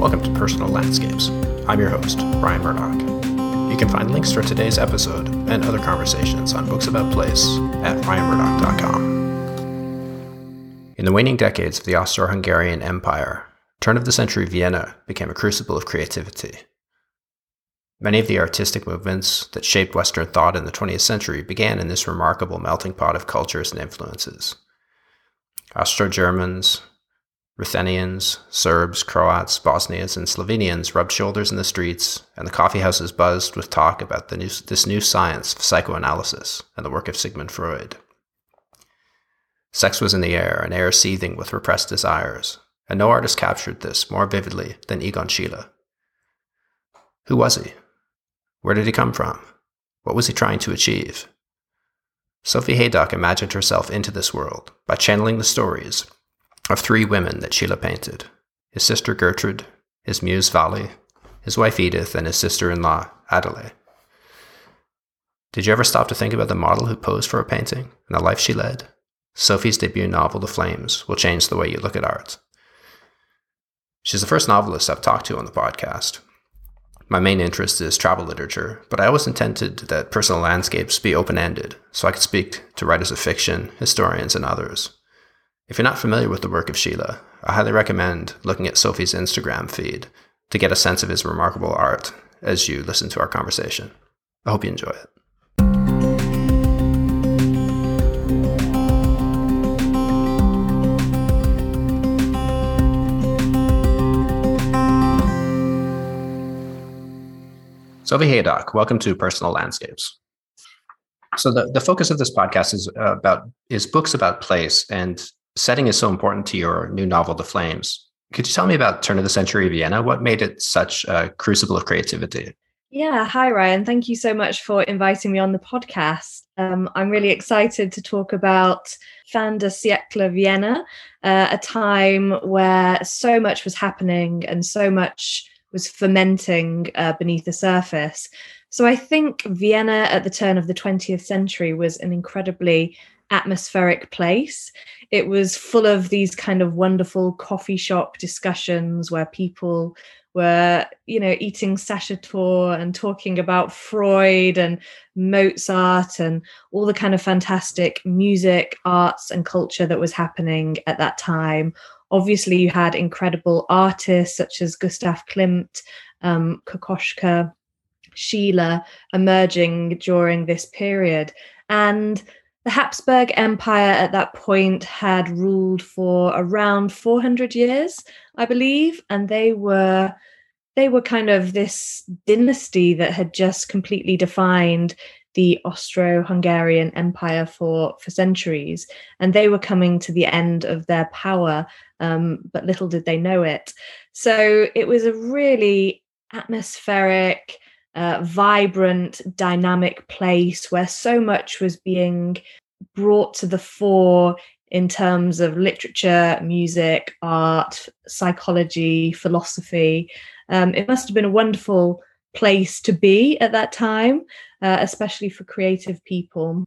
Welcome to Personal Landscapes. I'm your host, Ryan Murdoch. You can find links for today's episode and other conversations on Books About Place at ryanmurdoch.com. In the waning decades of the Austro Hungarian Empire, turn of the century Vienna became a crucible of creativity. Many of the artistic movements that shaped Western thought in the 20th century began in this remarkable melting pot of cultures and influences. Austro Germans, Ruthenians, Serbs, Croats, Bosnians, and Slovenians rubbed shoulders in the streets, and the coffeehouses buzzed with talk about new, this new science of psychoanalysis and the work of Sigmund Freud. Sex was in the air, an air seething with repressed desires, and no artist captured this more vividly than Egon Schiele. Who was he? Where did he come from? What was he trying to achieve? Sophie Haydock imagined herself into this world by channeling the stories of three women that Schiele painted his sister Gertrude, his muse Vali, his wife Edith, and his sister in law Adele. Did you ever stop to think about the model who posed for a painting and the life she led? Sophie's debut novel, The Flames, will change the way you look at art. She's the first novelist I've talked to on the podcast. My main interest is travel literature, but I always intended that personal landscapes be open ended so I could speak to writers of fiction, historians, and others. If you're not familiar with the work of Schiele, I highly recommend looking at Sophie's Instagram feed to get a sense of his remarkable art as you listen to our conversation. I hope you enjoy it. Sophie Haydock, welcome to Personal Landscapes. So the, the focus of this podcast is uh, about is books about place and setting is so important to your new novel, The Flames. Could you tell me about turn of the century Vienna? What made it such a crucible of creativity? Yeah, hi Ryan. Thank you so much for inviting me on the podcast. Um, I'm really excited to talk about Fin de siècle Vienna, uh, a time where so much was happening and so much was fermenting uh, beneath the surface. So I think Vienna at the turn of the 20th century was an incredibly atmospheric place. It was full of these kind of wonderful coffee shop discussions where people were, you know, eating Sachertorte and talking about Freud and Mozart and all the kind of fantastic music, arts, and culture that was happening at that time. Obviously, you had incredible artists such as Gustav Klimt, um, Kokoschka, Schiele emerging during this period. And the Habsburg Empire at that point had ruled for around 400 years, I believe, and they were they were kind of this dynasty that had just completely defined the Austro-Hungarian Empire for for centuries, and they were coming to the end of their power, um, but little did they know it. So it was a really atmospheric, vibrant, dynamic place where so much was being brought to the fore in terms of literature, music, art, psychology, philosophy. Um, it must have been a wonderful place to be at that time, uh, especially for creative people.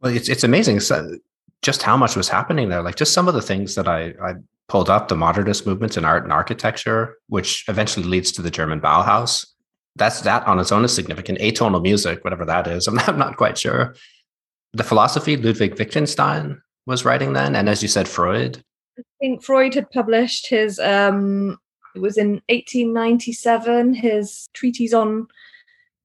Well, it's it's amazing so just how much was happening there. Like just some of the things that I, I pulled up, the modernist movements in art and architecture, which eventually leads to the German Bauhaus that's that on its own is significant. Atonal music, whatever that is, I'm not, I'm not quite sure. The philosophy, Ludwig Wittgenstein was writing then, and as you said, Freud. I think Freud had published his. Um, it was in 1897. His treatise on,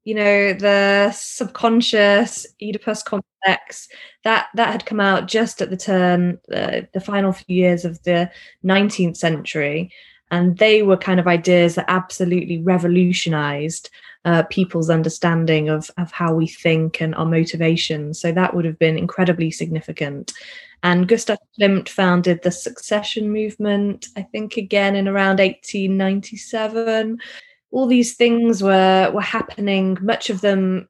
you know, the subconscious Oedipus complex. That that had come out just at the turn, uh, the final few years of the 19th century and they were kind of ideas that absolutely revolutionized uh, people's understanding of, of how we think and our motivations. So that would have been incredibly significant. And Gustav Klimt founded the Secession movement, I think again in around 1897. All these things were, were happening. Much of them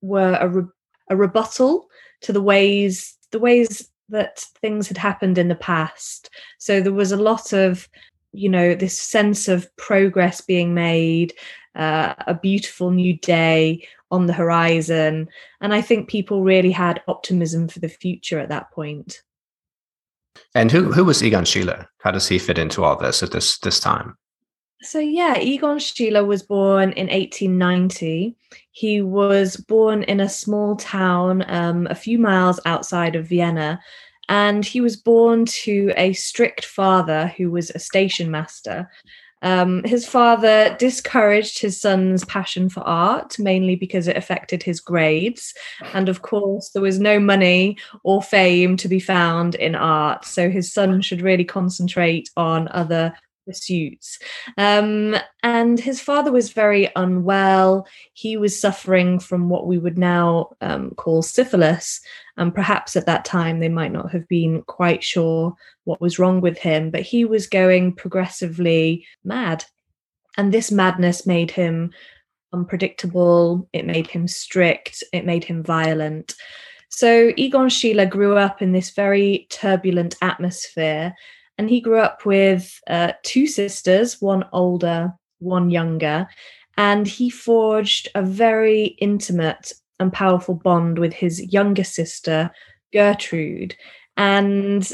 were a, re- a rebuttal to the ways the ways that things had happened in the past. So there was a lot of you know this sense of progress being made uh, a beautiful new day on the horizon and i think people really had optimism for the future at that point and who who was egon schiele how does he fit into all this at this this time So, yeah, Egon Schiele was born in 1890. He was born in a small town um, a few miles outside of Vienna. And he was born to a strict father who was a station master. Um, his father discouraged his son's passion for art, mainly because it affected his grades. And of course, there was no money or fame to be found in art. So his son should really concentrate on other pursuits. Um, and his father was very unwell. He was suffering from what we would now um, call syphilis. And perhaps at that time, they might not have been quite sure what was wrong with him, but he was going progressively mad. And this madness made him unpredictable, it made him strict, it made him violent. So Egon Schiele grew up in this very turbulent atmosphere and he grew up with uh, two sisters, one older, one younger, and he forged a very intimate and powerful bond with his younger sister, Gertrude. And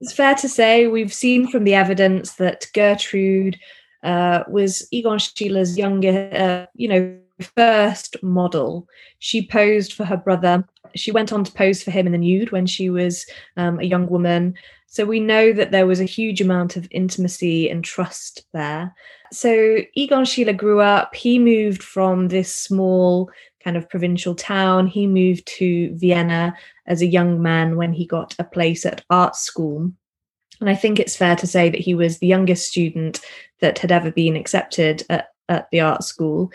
it's fair to say we've seen from the evidence that Gertrude uh, was Egon Schiele's younger, uh, you know, first model. She posed for her brother. She went on to pose for him in the nude when she was um, a young woman. So we know that there was a huge amount of intimacy and trust there. So Egon Schiele grew up, he moved from this small kind of provincial town. He moved to Vienna as a young man when he got a place at art school. And I think it's fair to say that he was the youngest student that had ever been accepted at, at the art school.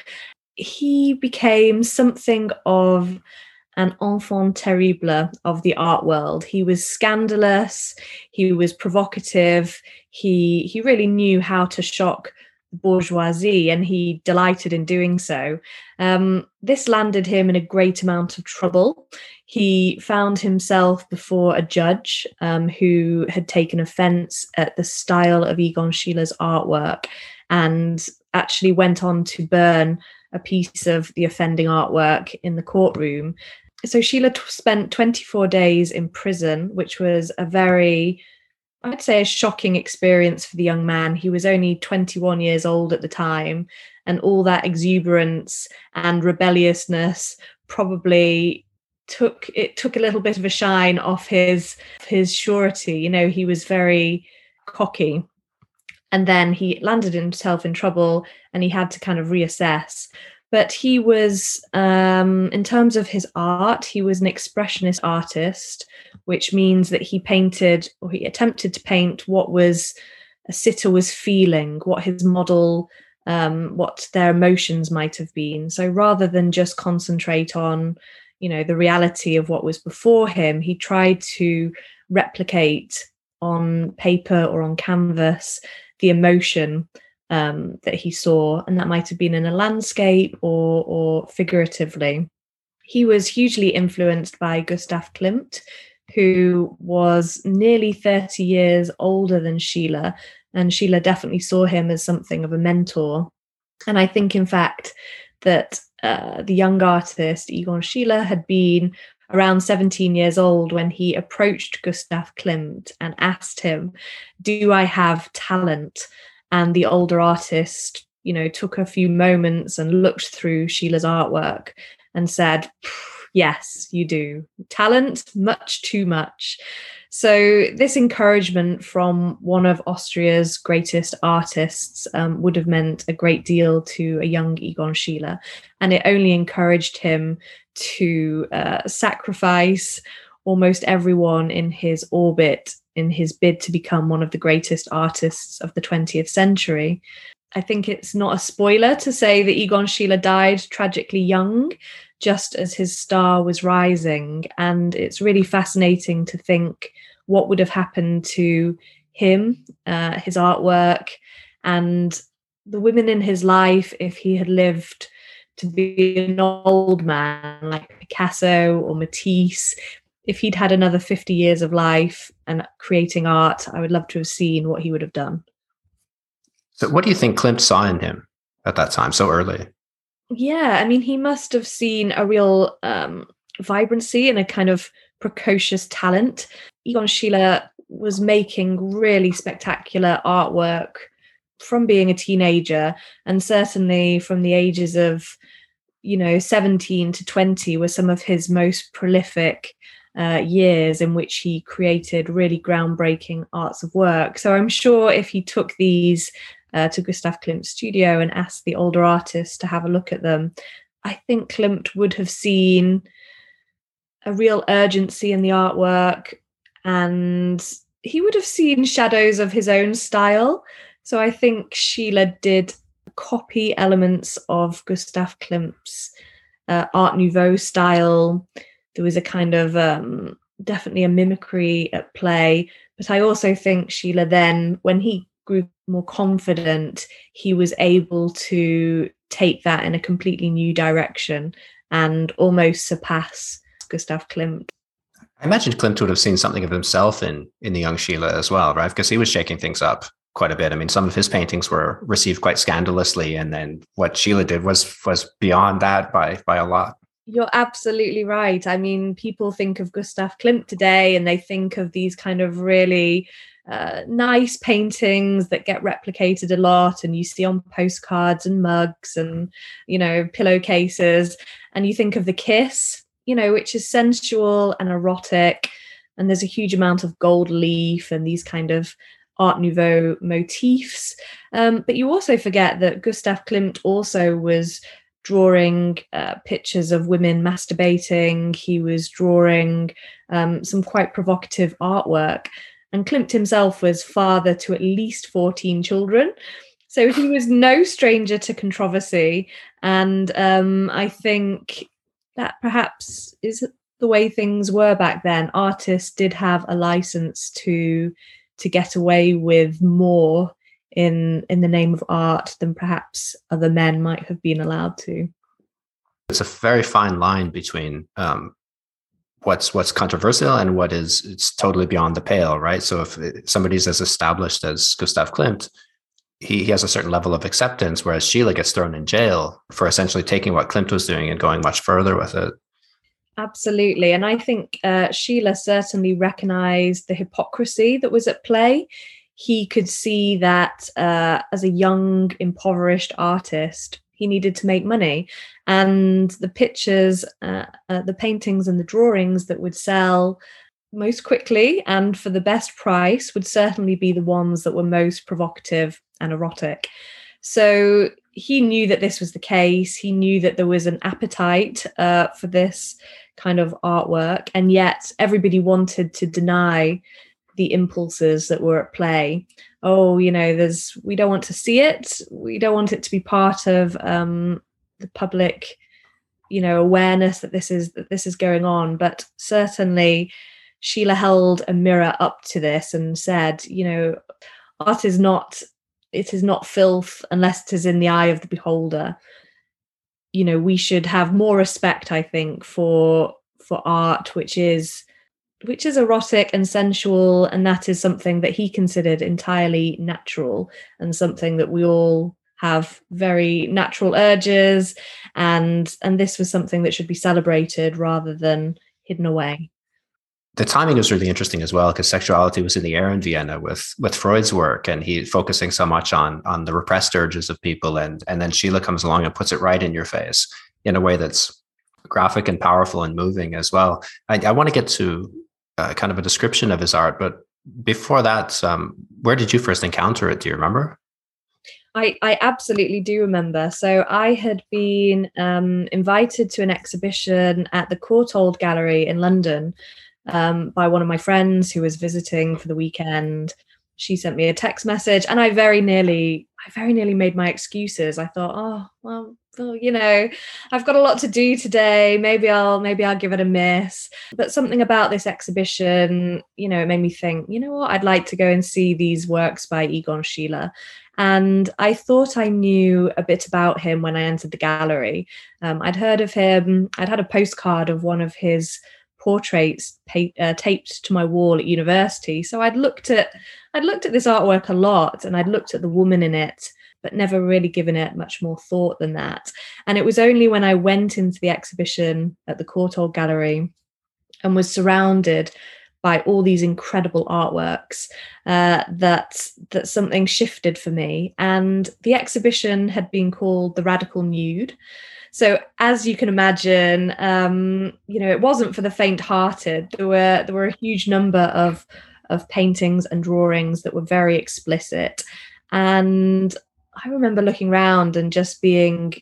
He became something of an enfant terrible of the art world. He was scandalous, he was provocative, he he really knew how to shock the bourgeoisie and he delighted in doing so. Um, this landed him in a great amount of trouble. He found himself before a judge um, who had taken offense at the style of Egon Schiele's artwork and actually went on to burn a piece of the offending artwork in the courtroom so Schiele t- spent 24 days in prison, which was a very, I'd say, a shocking experience for the young man. He was only 21 years old at the time, and all that exuberance and rebelliousness probably took it took a little bit of a shine off his his surety. You know, he was very cocky. And then he landed himself in trouble and he had to kind of reassess. But he was um, in terms of his art he was an expressionist artist which means that he painted or he attempted to paint what was a sitter was feeling what his model um, what their emotions might have been. So rather than just concentrate on you know the reality of what was before him he tried to replicate on paper or on canvas the emotion um, that he saw, and that might have been in a landscape or, or figuratively. He was hugely influenced by Gustav Klimt, who was nearly 30 years older than Schiele, and Schiele definitely saw him as something of a mentor. And I think, in fact, that uh, the young artist Egon Schiele had been around 17 years old when he approached Gustav Klimt and asked him, Do I have talent? and the older artist you know took a few moments and looked through Schiele's artwork and said yes you do talent much too much so this encouragement from one of austria's greatest artists um, would have meant a great deal to a young egon schiele and it only encouraged him to uh, sacrifice almost everyone in his orbit in his bid to become one of the greatest artists of the 20th century. I think it's not a spoiler to say that Egon Schiele died tragically young, just as his star was rising. And it's really fascinating to think what would have happened to him, uh, his artwork, and the women in his life if he had lived to be an old man like Picasso or Matisse, if he'd had another 50 years of life and creating art, I would love to have seen what he would have done. So, what do you think Klimt saw in him at that time so early? Yeah, I mean, he must have seen a real um, vibrancy and a kind of precocious talent. Egon Schiele was making really spectacular artwork from being a teenager and certainly from the ages of you know 17 to 20 were some of his most prolific uh, years in which he created really groundbreaking arts of work so i'm sure if he took these uh, to gustav klimt's studio and asked the older artists to have a look at them i think klimt would have seen a real urgency in the artwork and he would have seen shadows of his own style so I think Schiele did copy elements of Gustav Klimt's uh, Art Nouveau style. There was a kind of um, definitely a mimicry at play. But I also think Schiele then, when he grew more confident, he was able to take that in a completely new direction and almost surpass Gustav Klimt. I imagine Klimt would have seen something of himself in in the young Schiele as well, right? Because he was shaking things up quite a bit. I mean, some of his paintings were received quite scandalously, and then what Schiele did was was beyond that by by a lot. You're absolutely right. I mean, people think of Gustav Klimt today, and they think of these kind of really uh, nice paintings that get replicated a lot, and you see on postcards and mugs and you know pillowcases, and you think of the kiss, you know, which is sensual and erotic. And there's a huge amount of gold leaf and these kind of Art Nouveau motifs. Um, but you also forget that Gustav Klimt also was drawing uh, pictures of women masturbating. He was drawing um, some quite provocative artwork. And Klimt himself was father to at least 14 children. So he was no stranger to controversy. And um, I think that perhaps is the way things were back then. Artists did have a license to to get away with more in in the name of art than perhaps other men might have been allowed to. It's a very fine line between um, what's what's controversial and what is it's totally beyond the pale, right? So if somebody's as established as Gustav Klimt, he, he has a certain level of acceptance, whereas Schiele gets thrown in jail for essentially taking what Klimt was doing and going much further with it. Absolutely. And I think uh, Schiele certainly recognized the hypocrisy that was at play. He could see that uh, as a young, impoverished artist, he needed to make money. And the pictures, uh, uh, the paintings, and the drawings that would sell most quickly and for the best price would certainly be the ones that were most provocative and erotic. So he knew that this was the case. He knew that there was an appetite uh, for this kind of artwork and yet everybody wanted to deny the impulses that were at play. Oh you know there's we don't want to see it. We don't want it to be part of um, the public you know awareness that this is that this is going on. But certainly Schiele held a mirror up to this and said you know art is not it is not filth unless it is in the eye of the beholder. You know we should have more respect i think for for art which is which is erotic and sensual and that is something that he considered entirely natural and something that we all have very natural urges and and this was something that should be celebrated rather than hidden away the timing was really interesting as well because sexuality was in the air in Vienna with with Freud's work, and he focusing so much on on the repressed urges of people, and and then Schiele comes along and puts it right in your face in a way that's graphic and powerful and moving as well. I, I want to get to uh, kind of a description of his art, but before that, um, where did you first encounter it? Do you remember? I, I absolutely do remember. So I had been um, invited to an exhibition at the Courtauld Gallery in London um, by one of my friends who was visiting for the weekend. She sent me a text message, and I very nearly, I very nearly made my excuses. I thought, oh well, well, you know, I've got a lot to do today. Maybe I'll, maybe I'll give it a miss. But something about this exhibition, you know, it made me think, you know what, I'd like to go and see these works by Egon Schiele. And I thought I knew a bit about him when I entered the gallery. Um, I'd heard of him. I'd had a postcard of one of his portraits pa- uh, taped to my wall at university. So I'd looked at I'd looked at this artwork a lot, and I'd looked at the woman in it, but never really given it much more thought than that. And it was only when I went into the exhibition at the Courtauld Gallery and was surrounded by all these incredible artworks uh, that that something shifted for me. And the exhibition had been called The Radical Nude. So as you can imagine, um, you know, it wasn't for the faint-hearted. There were there were a huge number of of paintings and drawings that were very explicit. And I remember looking around and just being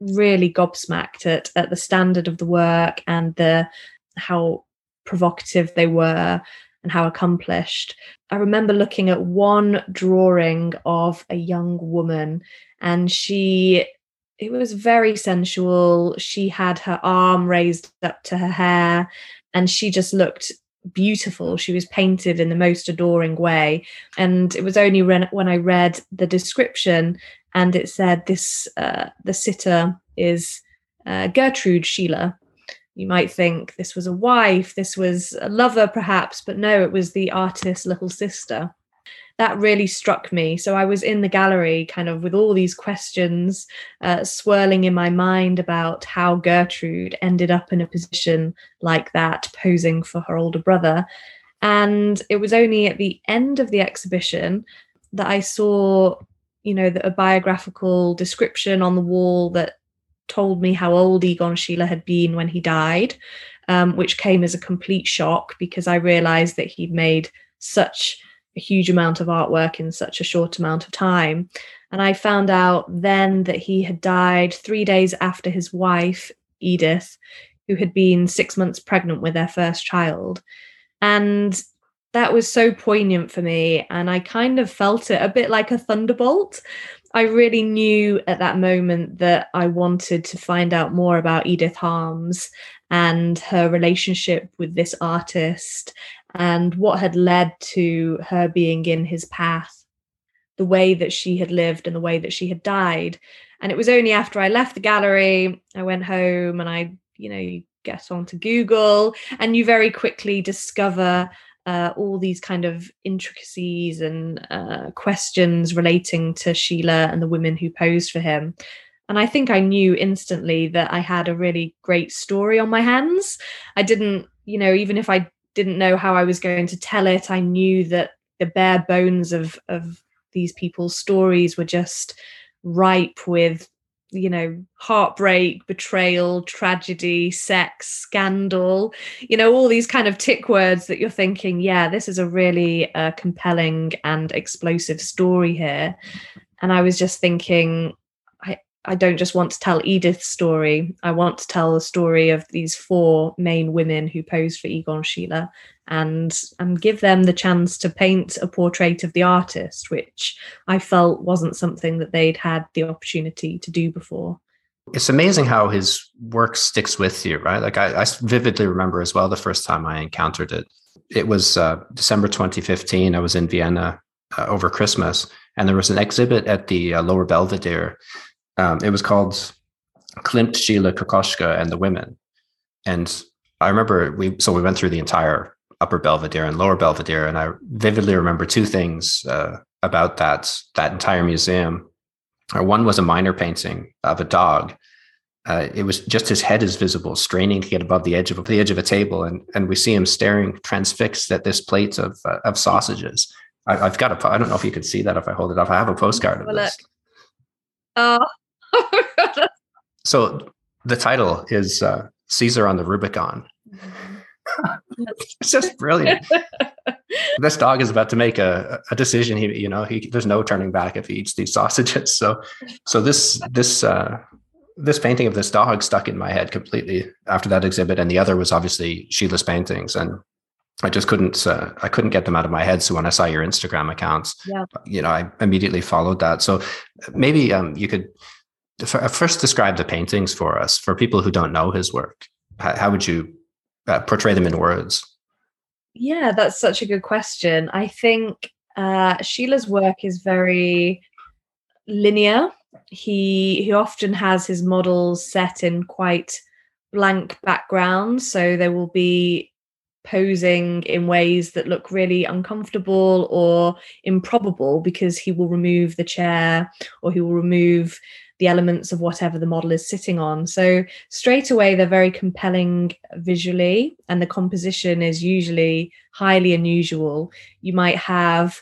really gobsmacked at, at the standard of the work and the how provocative they were and how accomplished. I remember looking at one drawing of a young woman and she it was very sensual. She had her arm raised up to her hair and she just looked beautiful. She was painted in the most adoring way. And it was only when, when I read the description and it said this uh, the sitter is uh, Gertrude Schiele. You might think this was a wife, this was a lover, perhaps, but no, it was the artist's little sister that really struck me. So I was in the gallery, kind of with all these questions uh, swirling in my mind about how Gertrude ended up in a position like that, posing for her older brother. And it was only at the end of the exhibition that I saw, you know, the, a biographical description on the wall that told me how old Egon Schiele had been when he died, um, which came as a complete shock because I realized that he'd made such a huge amount of artwork in such a short amount of time. And I found out then that he had died three days after his wife, Edith, who had been six months pregnant with their first child. And that was so poignant for me. And I kind of felt it a bit like a thunderbolt. I really knew at that moment that I wanted to find out more about Edith Harms and her relationship with this artist and what had led to her being in his path, the way that she had lived and the way that she had died. And it was only after I left the gallery, I went home and I, you know, you get onto Google and you very quickly discover uh, all these kind of intricacies and uh, questions relating to Schiele and the women who posed for him. And I think I knew instantly that I had a really great story on my hands. I didn't, you know, even if I didn't know how I was going to tell it. I knew that the bare bones of of these people's stories were just ripe with you know heartbreak betrayal tragedy sex scandal you know all these kind of tick words that you're thinking yeah this is a really uh, compelling and explosive story here and i was just thinking I don't just want to tell Edith's story. I want to tell the story of these four main women who posed for Egon Schiele and and give them the chance to paint a portrait of the artist, which I felt wasn't something that they'd had the opportunity to do before. It's amazing how his work sticks with you, right? Like I, I vividly remember as well the first time I encountered it. It was uh, December 2015. I was in Vienna uh, over Christmas, and there was an exhibit at the uh, Lower Belvedere um, it was called Klimt, Schiele, Kokoschka, and the Women. And I remember we so we went through the entire upper Belvedere and lower Belvedere, and I vividly remember two things uh, about that that entire museum. Uh, one was a minor painting of a dog. Uh, it was just his head is visible, straining to get above the edge of the edge of a table, and and we see him staring transfixed at this plate of uh, of sausages. I, have got a. I don't know if you can see that if I hold it up. I have a postcard of this. Oh, so the title is uh, Caesar on the Rubicon. it's just brilliant. this dog is about to make a, a decision. He, you know, he, there's no turning back if he eats these sausages. So, so this, this, uh, this painting of this dog stuck in my head completely after that exhibit. And the other was obviously Schiele's paintings. And I just couldn't, uh, I couldn't get them out of my head. So when I saw your Instagram accounts, yeah. you know, I immediately followed that. So maybe um, you could first describe the paintings for us for people who don't know his work. How, would you uh, portray them in words? Yeah that's such a good question. I think uh, Schiele's work is very linear. He he often has his models set in quite blank backgrounds so they will be posing in ways that look really uncomfortable or improbable because he will remove the chair or he will remove the elements of whatever the model is sitting on. So straight away, they're very compelling visually, and the composition is usually highly unusual. You might have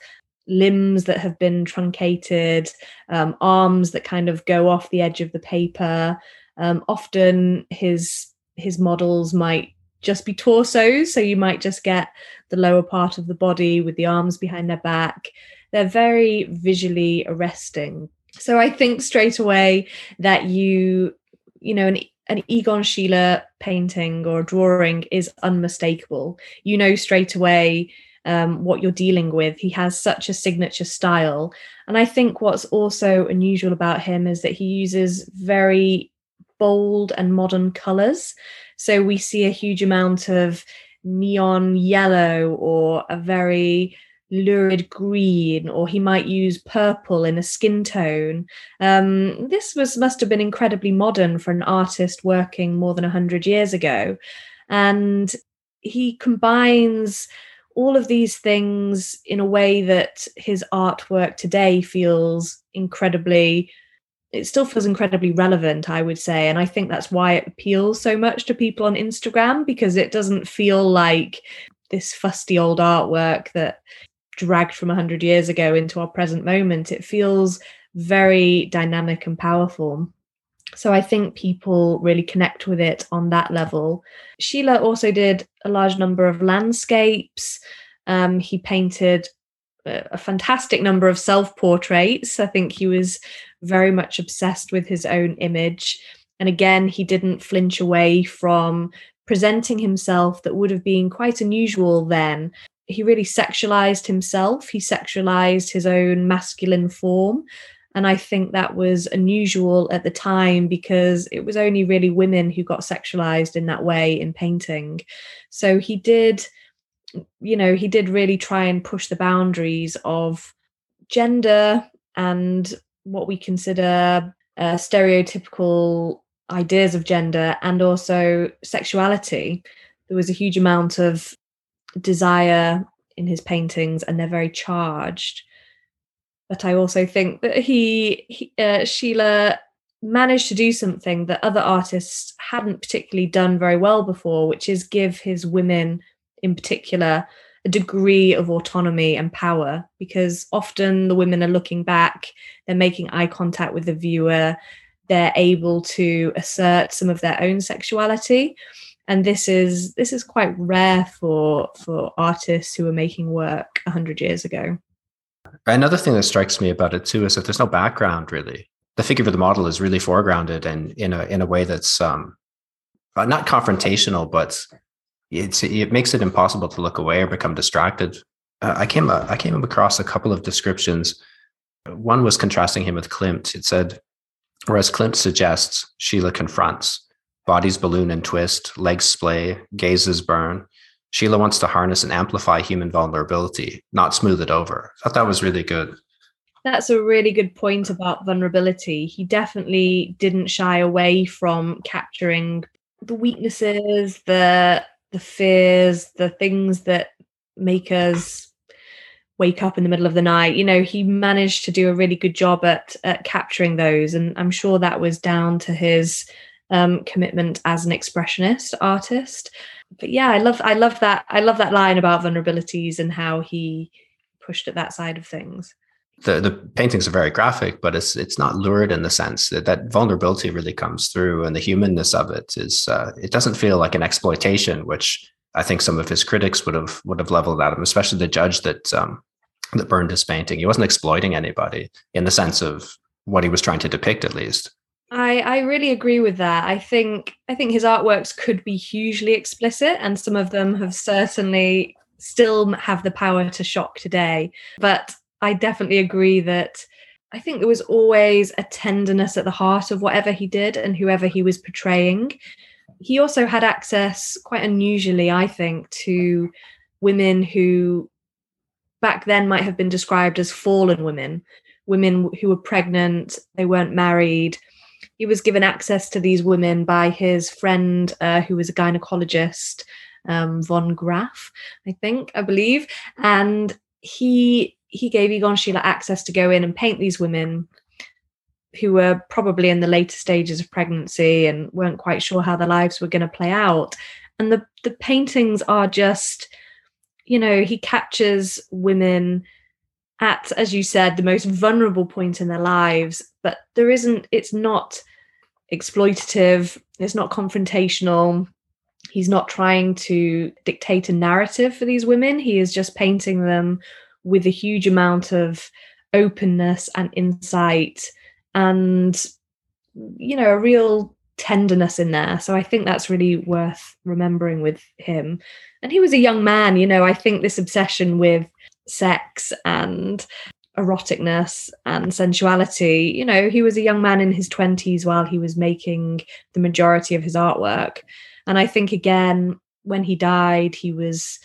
limbs that have been truncated, um, arms that kind of go off the edge of the paper. Um, often his his models might just be torsos, so you might just get the lower part of the body with the arms behind their back. They're very visually arresting so I think straight away that you, you know, an an Egon Schiele painting or drawing is unmistakable. You know straight away um, what you're dealing with. He has such a signature style. And I think what's also unusual about him is that he uses very bold and modern colors. So we see a huge amount of neon yellow or a very lurid green or he might use purple in a skin tone. Um, this was must have been incredibly modern for an artist working more than 100 years ago. And he combines all of these things in a way that his artwork today feels incredibly it still feels incredibly relevant i would say. And i think that's why it appeals so much to people on instagram because it doesn't feel like this fusty old artwork that dragged from 100 years ago into our present moment. It feels very dynamic and powerful. So I think people really connect with it on that level. Schiele also did a large number of landscapes. Um, he painted a fantastic number of self portraits. I think he was very much obsessed with his own image. And again, he didn't flinch away from presenting himself that would have been quite unusual then he really sexualized himself. He sexualized his own masculine form. And I think that was unusual at the time because it was only really women who got sexualized in that way in painting. So he did, you know, he did really try and push the boundaries of gender and what we consider uh, stereotypical ideas of gender and also sexuality. There was a huge amount of desire in his paintings and they're very charged. But i also think that he, he uh, schiele managed to do something that other artists hadn't particularly done very well before which is give his women in particular a degree of autonomy and power because often the women are looking back they're making eye contact with the viewer they're able to assert some of their own sexuality and this is this is quite rare for for artists who are making work 100 years ago. Another thing that strikes me about it too is that there's no background really. The figure of the model is really foregrounded and in a in a way that's um uh, not confrontational but it's it makes it impossible to look away or become distracted. Uh, i came uh, i came across a couple of descriptions. One was contrasting him with klimt. It said whereas klimt suggests schiele confronts Bodies balloon and twist, legs splay, gazes burn. Schiele wants to harness and amplify human vulnerability, not smooth it over. I thought that was really good. That's a really good point about vulnerability. He definitely didn't shy away from capturing the weaknesses, the the fears, the things that make us wake up in the middle of the night. You know, he managed to do a really good job at at capturing those, and I'm sure that was down to his um, commitment as an expressionist artist. But yeah, I love I love that I love that line about vulnerabilities and how he pushed at that side of things. The the paintings are very graphic, but it's it's not lurid in the sense that that vulnerability really comes through, and the humanness of it is uh, it doesn't feel like an exploitation, which I think some of his critics would have would have leveled at him, especially the judge that um, that burned his painting. He wasn't exploiting anybody in the sense of what he was trying to depict, at least. I, I really agree with that. I think I think his artworks could be hugely explicit, and some of them have certainly still have the power to shock today. But I definitely agree that I think there was always a tenderness at the heart of whatever he did and whoever he was portraying. He also had access, quite unusually, I think, to women who back then might have been described as fallen women, women who were pregnant, they weren't married, he was given access to these women by his friend, uh, who was a gynecologist. um, von Graf, I think, I believe, and he he gave Egon Schiele access to go in and paint these women who were probably in the later stages of pregnancy and weren't quite sure how their lives were going to play out. And the the paintings are just, you know, he captures women at, as you said, the most vulnerable point in their lives, but there isn't, it's not exploitative, it's not confrontational. He's not trying to dictate a narrative for these women. He is just painting them with a huge amount of openness and insight and you know a real tenderness in there so i think that's really worth remembering with him and he was a young man you know i think this obsession with sex and eroticness and sensuality. You know he was a young man in his 20s while he was making the majority of his artwork. And i think again when he died he was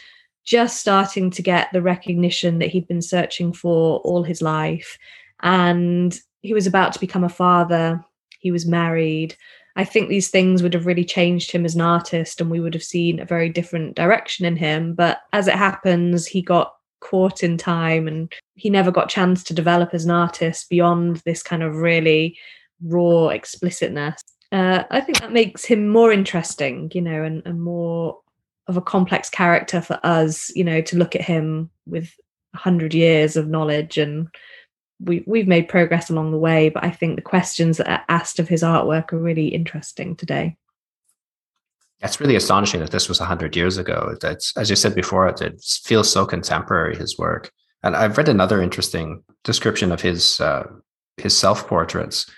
just starting to get the recognition that he'd been searching for all his life. And he was about to become a father. He was married. I think these things would have really changed him as an artist and we would have seen a very different direction in him. But as it happens he got caught in time and he never got chance to develop as an artist beyond this kind of really raw explicitness. Uh, i think that makes him more interesting you know and, and more of a complex character for us you know to look at him with 100 years of knowledge. And we, we've made progress along the way but i think the questions that are asked of his artwork are really interesting today it's really astonishing that this was 100 years ago. It's, as you said before, it, it feels so contemporary, his work. And I've read another interesting description of his uh, his self portraits.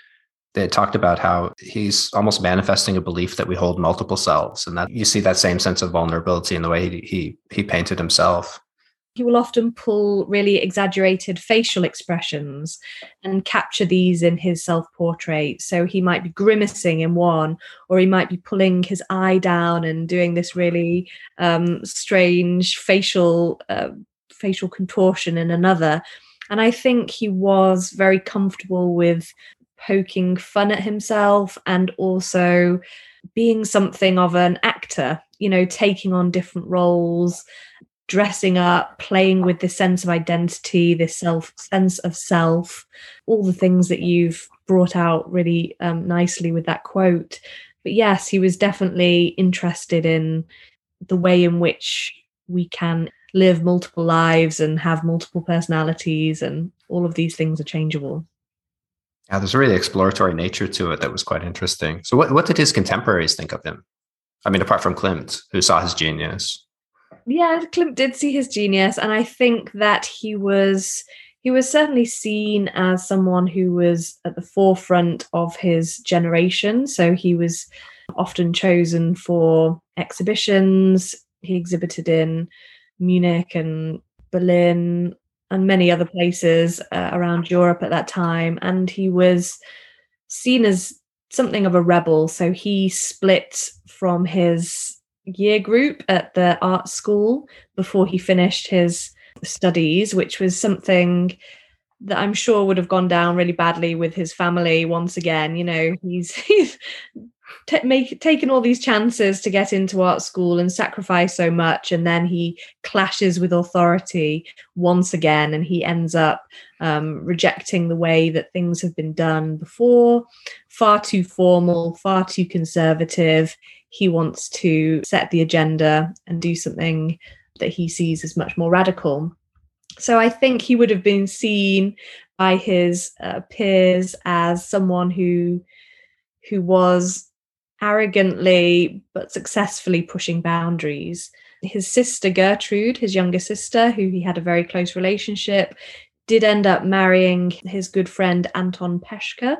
They talked about how he's almost manifesting a belief that we hold multiple selves, and that you see that same sense of vulnerability in the way he he, he painted himself he will often pull really exaggerated facial expressions and capture these in his self portrait. So he might be grimacing in one, or he might be pulling his eye down and doing this really um, strange facial uh, facial contortion in another. And I think he was very comfortable with poking fun at himself and also being something of an actor, you know, taking on different roles dressing up, playing with this sense of identity, this self sense of self, all the things that you've brought out really um, nicely with that quote. But yes, he was definitely interested in the way in which we can live multiple lives and have multiple personalities, and all of these things are changeable. Yeah, there's a really exploratory nature to it that was quite interesting. So, what, what did his contemporaries think of him? I mean, apart from Klimt, who saw his genius yeah, Klimt did see his genius, and I think that he was he was certainly seen as someone who was at the forefront of his generation. So he was often chosen for exhibitions. He exhibited in Munich and Berlin and many other places uh, around Europe at that time. And he was seen as something of a rebel. So he split from his year group at the art school before he finished his studies, which was something that I'm sure would have gone down really badly with his family once again. You know, he's he's t- make, taken all these chances to get into art school and sacrifice so much, and then he clashes with authority once again, and he ends up um, rejecting the way that things have been done before, far too formal, far too conservative he wants to set the agenda and do something that he sees as much more radical. So I think he would have been seen by his uh, peers as someone who who was arrogantly but successfully pushing boundaries. His sister Gertrude, his younger sister, who he had a very close relationship, did end up marrying his good friend Anton Peschke,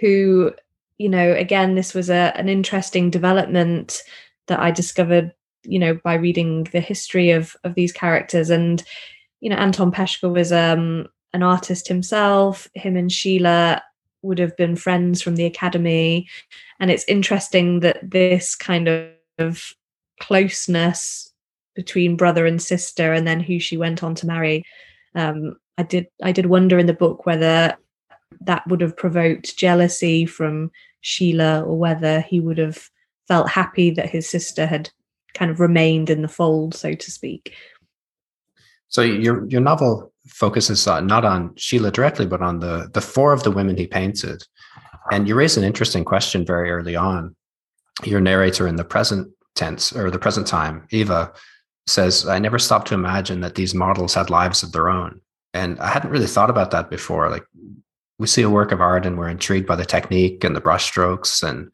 who you know, again, this was a, an interesting development that I discovered, you know, by reading the history of of these characters. And, you know, Anton Peschke was um, an artist himself. Him and Schiele would have been friends from the academy. And it's interesting that this kind of closeness between brother and sister, and then who she went on to marry. Um, I did I did wonder in the book whether that would have provoked jealousy from Schiele or whether he would have felt happy that his sister had kind of remained in the fold, so to speak. So your your novel focuses not on Schiele directly, but on the the four of the women he painted. And you raise an interesting question very early on. Your narrator in the present tense or the present time, Eva, says, I never stopped to imagine that these models had lives of their own. And I hadn't really thought about that before. Like we see a work of art and we're intrigued by the technique and the brushstrokes and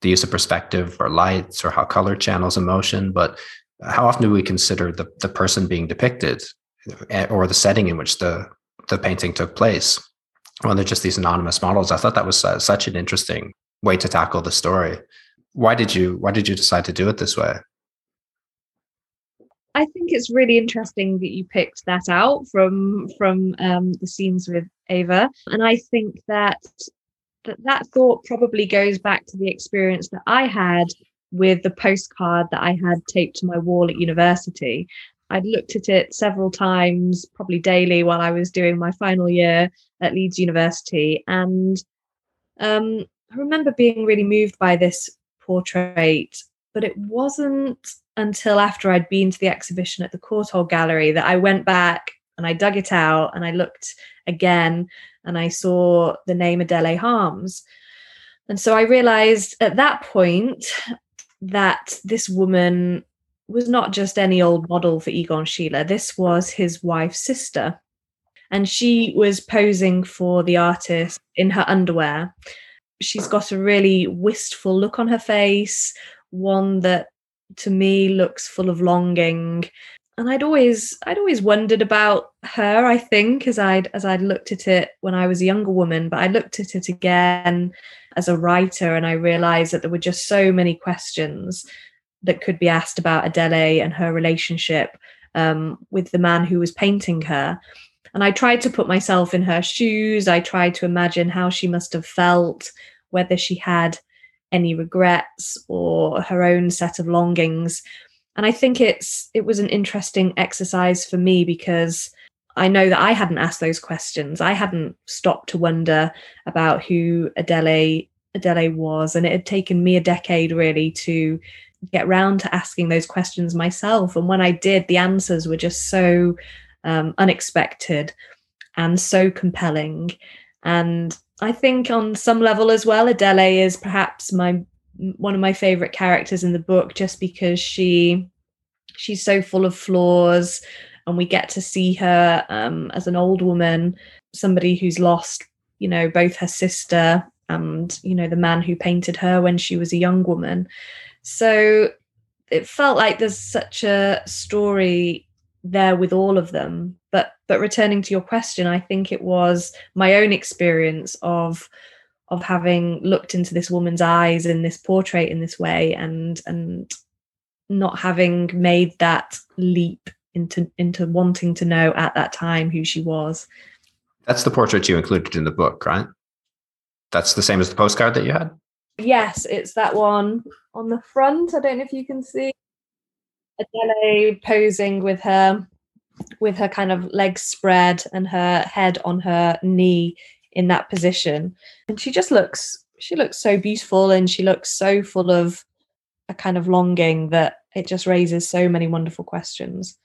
the use of perspective or lights or how color channels emotion. But how often do we consider the, the person being depicted or the setting in which the, the painting took place? When they're just these anonymous models. I thought that was such an interesting way to tackle the story. Why did you why did you decide to do it this way? I think it's really interesting that you picked that out from from um, the scenes with Ava, and I think that that that thought probably goes back to the experience that I had with the postcard that I had taped to my wall at university. I'd looked at it several times, probably daily, while I was doing my final year at Leeds University, and um, I remember being really moved by this portrait, but it wasn't until after I'd been to the exhibition at the Courtauld Gallery that I went back and I dug it out and I looked again and I saw the name Adele Harms. And so I realized at that point that this woman was not just any old model for Egon Schiele. This was his wife's sister. And she was posing for the artist in her underwear. She's got a really wistful look on her face, one that to me looks full of longing and I'd always I'd always wondered about her I think as I'd as I'd looked at it when I was a younger woman but I looked at it again as a writer and I realized that there were just so many questions that could be asked about Adele and her relationship um, with the man who was painting her. And I tried to put myself in her shoes. I tried to imagine how she must have felt whether she had any regrets or her own set of longings. And i think it's it was an interesting exercise for me because i know that i hadn't asked those questions. I hadn't stopped to wonder about who adele adele was. And it had taken me a decade really to get round to asking those questions myself. And when i did the answers were just so um, unexpected and so compelling. And I think on some level as well, Adele is perhaps my one of my favorite characters in the book just because she she's so full of flaws and we get to see her um, as an old woman somebody who's lost you know both her sister and you know the man who painted her when she was a young woman so it felt like there's such a story there with all of them but but returning to your question i think it was my own experience of of having looked into this woman's eyes in this portrait in this way and and not having made that leap into into wanting to know at that time who she was. That's the portrait you included in the book right? That's the same as the postcard that you had? Yes it's that one on the front i don't know if you can see Adele posing with her with her kind of legs spread and her head on her knee in that position. And she just looks she looks so beautiful and she looks so full of a kind of longing that it just raises so many wonderful questions.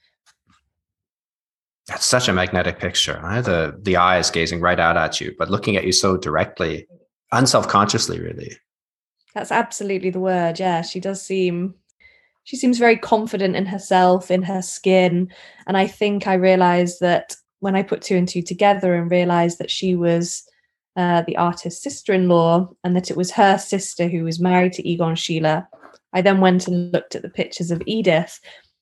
That's such a magnetic picture. Right? The the eyes gazing right out at you, but looking at you so directly, unselfconsciously, really. That's absolutely the word. Yeah, she does seem she seems very confident in herself, in her skin. And I think I realized that when I put two and two together and realized that she was uh, the artist's sister in law and that it was her sister who was married to Egon Schiele, I then went and looked at the pictures of Edith.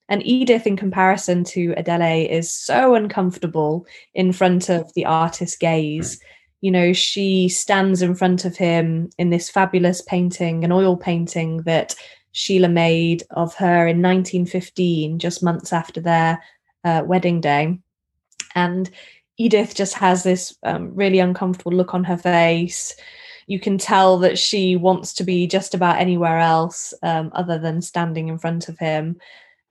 And Edith, in comparison to Adele, is so uncomfortable in front of the artist's gaze. You know, she stands in front of him in this fabulous painting, an oil painting that Schiele made of her in 1915, just months after their uh, wedding day. And Edith just has this um, really uncomfortable look on her face. You can tell that she wants to be just about anywhere else um, other than standing in front of him.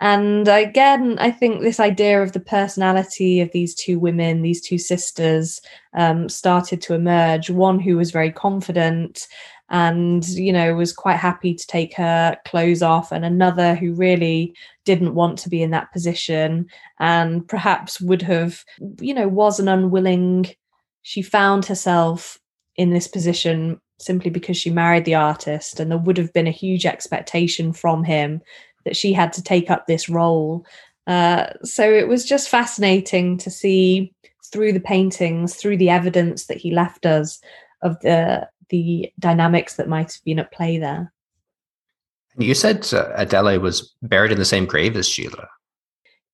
And again, I think this idea of the personality of these two women, these two sisters, um, started to emerge. One who was very confident and, you know, was quite happy to take her clothes off, and another who really didn't want to be in that position and perhaps would have, you know, was an unwilling. She found herself in this position simply because she married the artist, and there would have been a huge expectation from him that she had to take up this role. Uh, so it was just fascinating to see through the paintings, through the evidence that he left us of the the dynamics that might have been at play there. You said uh, Adele was buried in the same grave as Schiele.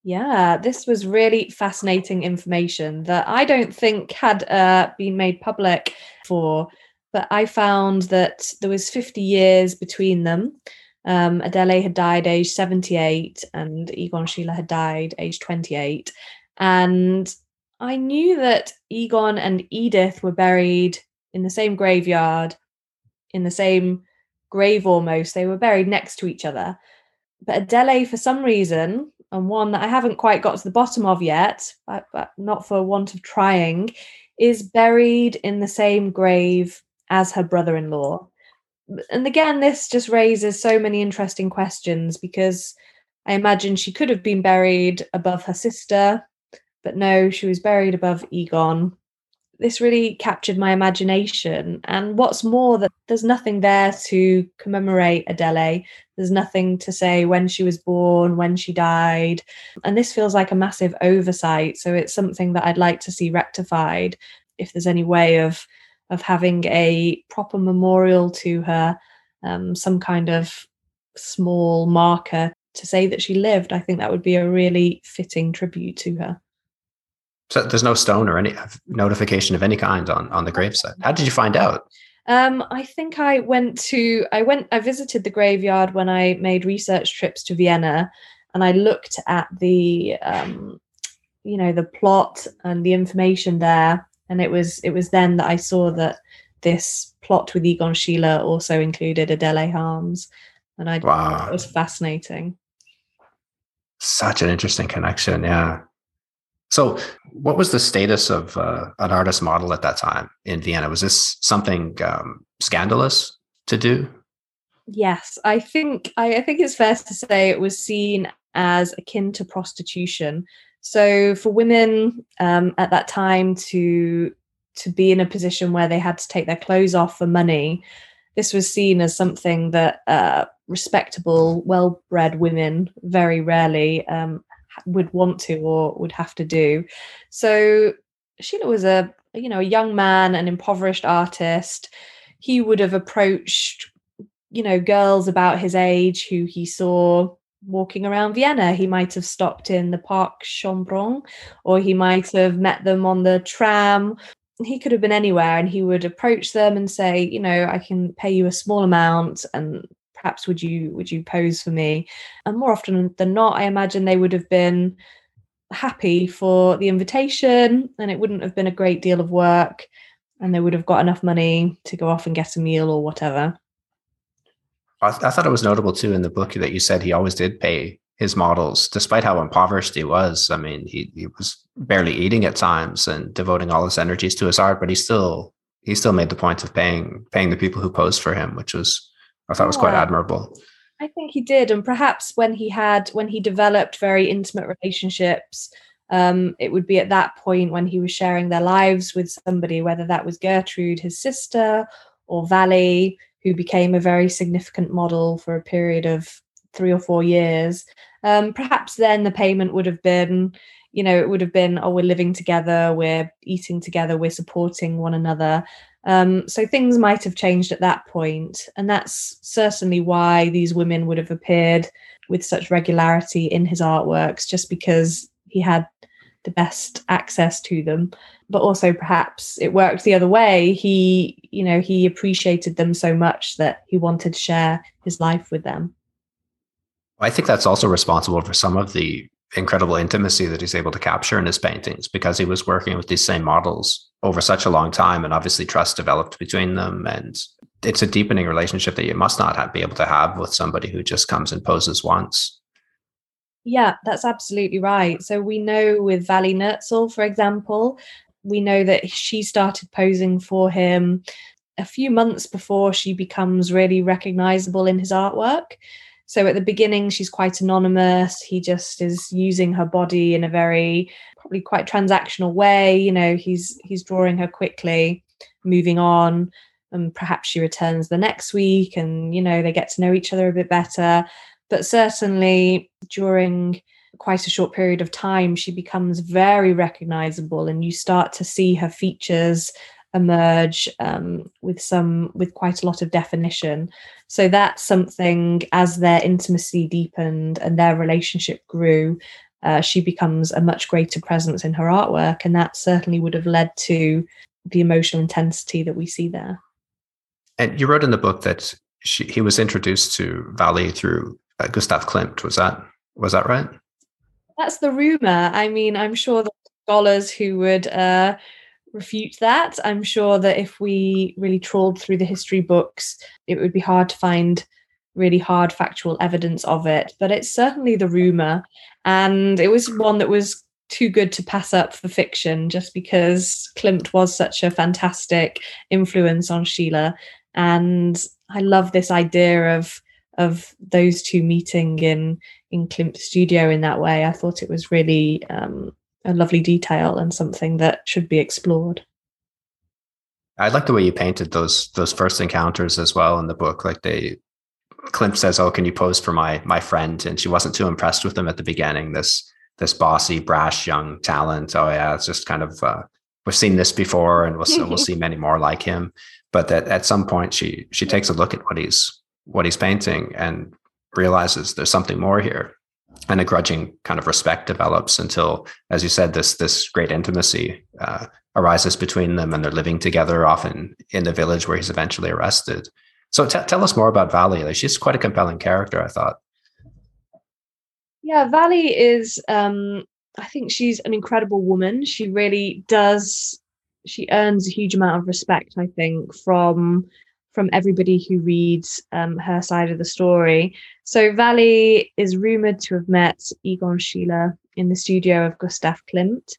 Yeah, this was really fascinating information that I don't think had uh, been made public for, but I found that there was 50 years between them. Um, Adele had died age 78 and Egon Schiele had died age 28. And I knew that Egon and Edith were buried in the same graveyard, in the same grave almost. They were buried next to each other. But Adele, for some reason, and one that I haven't quite got to the bottom of yet, but, but not for want of trying, is buried in the same grave as her brother in law and again, this just raises so many interesting questions because I imagine she could have been buried above her sister, but no, she was buried above Egon. This really captured my imagination. And what's more, that there's nothing there to commemorate Adele. There's nothing to say when she was born, when she died. And this feels like a massive oversight. So it's something that I'd like to see rectified if there's any way of of having a proper memorial to her, um, some kind of small marker to say that she lived, I think that would be a really fitting tribute to her. So there's no stone or any notification of any kind on on the gravesite. How did you find out? Um, I think I went to I went I visited the graveyard when I made research trips to Vienna, and I looked at the um, you know the plot and the information there and it was it was then that I saw that this plot with Egon Schiele also included Adele Harms, and I wow. it was fascinating. Such an interesting connection, yeah. So, what was the status of uh, an artist model at that time in Vienna? Was this something um, scandalous to do? Yes, I think I, I think it's fair to say it was seen as akin to prostitution so for women um, at that time to to be in a position where they had to take their clothes off for money, this was seen as something that uh, respectable, well-bred women very rarely um, would want to or would have to do. So Schiele was a you know a young man, an impoverished artist. He would have approached you know girls about his age who he saw walking around Vienna. He might have stopped in the Park Schönbrunn, or he might have met them on the tram. He could have been anywhere, and he would approach them and say, "You know, I can pay you a small amount, and perhaps would you would you pose for me?" And more often than not, I imagine they would have been happy for the invitation, and it wouldn't have been a great deal of work, and they would have got enough money to go off and get a meal or whatever. I, I thought it was notable too in the book that you said he always did pay his models, despite how impoverished he was. I mean, he, he was barely eating at times and devoting all his energies to his art, but he still he still made the point of paying paying the people who posed for him, which was I thought yeah. was quite admirable. I think he did, and perhaps when he had when he developed very intimate relationships, um, it would be at that point when he was sharing their lives with somebody, whether that was Gertrude, his sister, or Vally, who became a very significant model for a period of three or four years. Um, perhaps then the payment would have been, you know, it would have been, oh, we're living together, we're eating together, we're supporting one another. Um, so things might have changed at that point, and that's certainly why these women would have appeared with such regularity in his artworks, just because he had the best access to them. But also perhaps it worked the other way. He you know he appreciated them so much that he wanted to share his life with them. I think that's also responsible for some of the incredible intimacy that he's able to capture in his paintings because he was working with these same models over such a long time and obviously trust developed between them and it's a deepening relationship that you must not have, be able to have with somebody who just comes and poses once Yeah, that's absolutely right. So we know with Vali Neuzil, for example, we know that she started posing for him a few months before she becomes really recognizable in his artwork. So at the beginning, she's quite anonymous. He just is using her body in a very probably quite transactional way. You know, he's he's drawing her quickly, moving on, and perhaps she returns the next week, and you know they get to know each other a bit better. But certainly during quite a short period of time, she becomes very recognizable, and you start to see her features emerge um, with some with quite a lot of definition. So that's something as their intimacy deepened and their relationship grew uh, she becomes a much greater presence in her artwork and that certainly would have led to the emotional intensity that we see there. And you wrote in the book that she, he was introduced to Vali through uh, Gustav Klimt was that was that right that's the rumor i mean i'm sure the scholars who would uh, refute that. I'm sure that if we really trawled through the history books, it would be hard to find really hard factual evidence of it. But it's certainly the rumor. And it was one that was too good to pass up for fiction just because Klimt was such a fantastic influence on Schiele. And I love this idea of of those two meeting in in Klimt's studio in that way. I thought it was really um, a lovely detail and something that should be explored. I like the way you painted those those first encounters as well in the book. Like they, Klimt says, "Oh, can you pose for my my friend?" And she wasn't too impressed with him at the beginning. This this bossy, brash young talent. Oh yeah, it's just kind of uh, we've seen this before, and we'll we'll see many more like him. But that at some point, she she takes a look at what he's what he's painting and realizes there's something more here and a grudging kind of respect develops until, as you said, this this great intimacy uh, arises between them, and they're living together, often in the village where he's eventually arrested. So, t- tell us more about Vali. Like, she's quite a compelling character, I thought. Yeah, Vali is. Um, I think she's an incredible woman. She really does. She earns a huge amount of respect. I think from from everybody who reads um, her side of the story. So Vali is rumored to have met Egon Schiele in the studio of Gustav Klimt.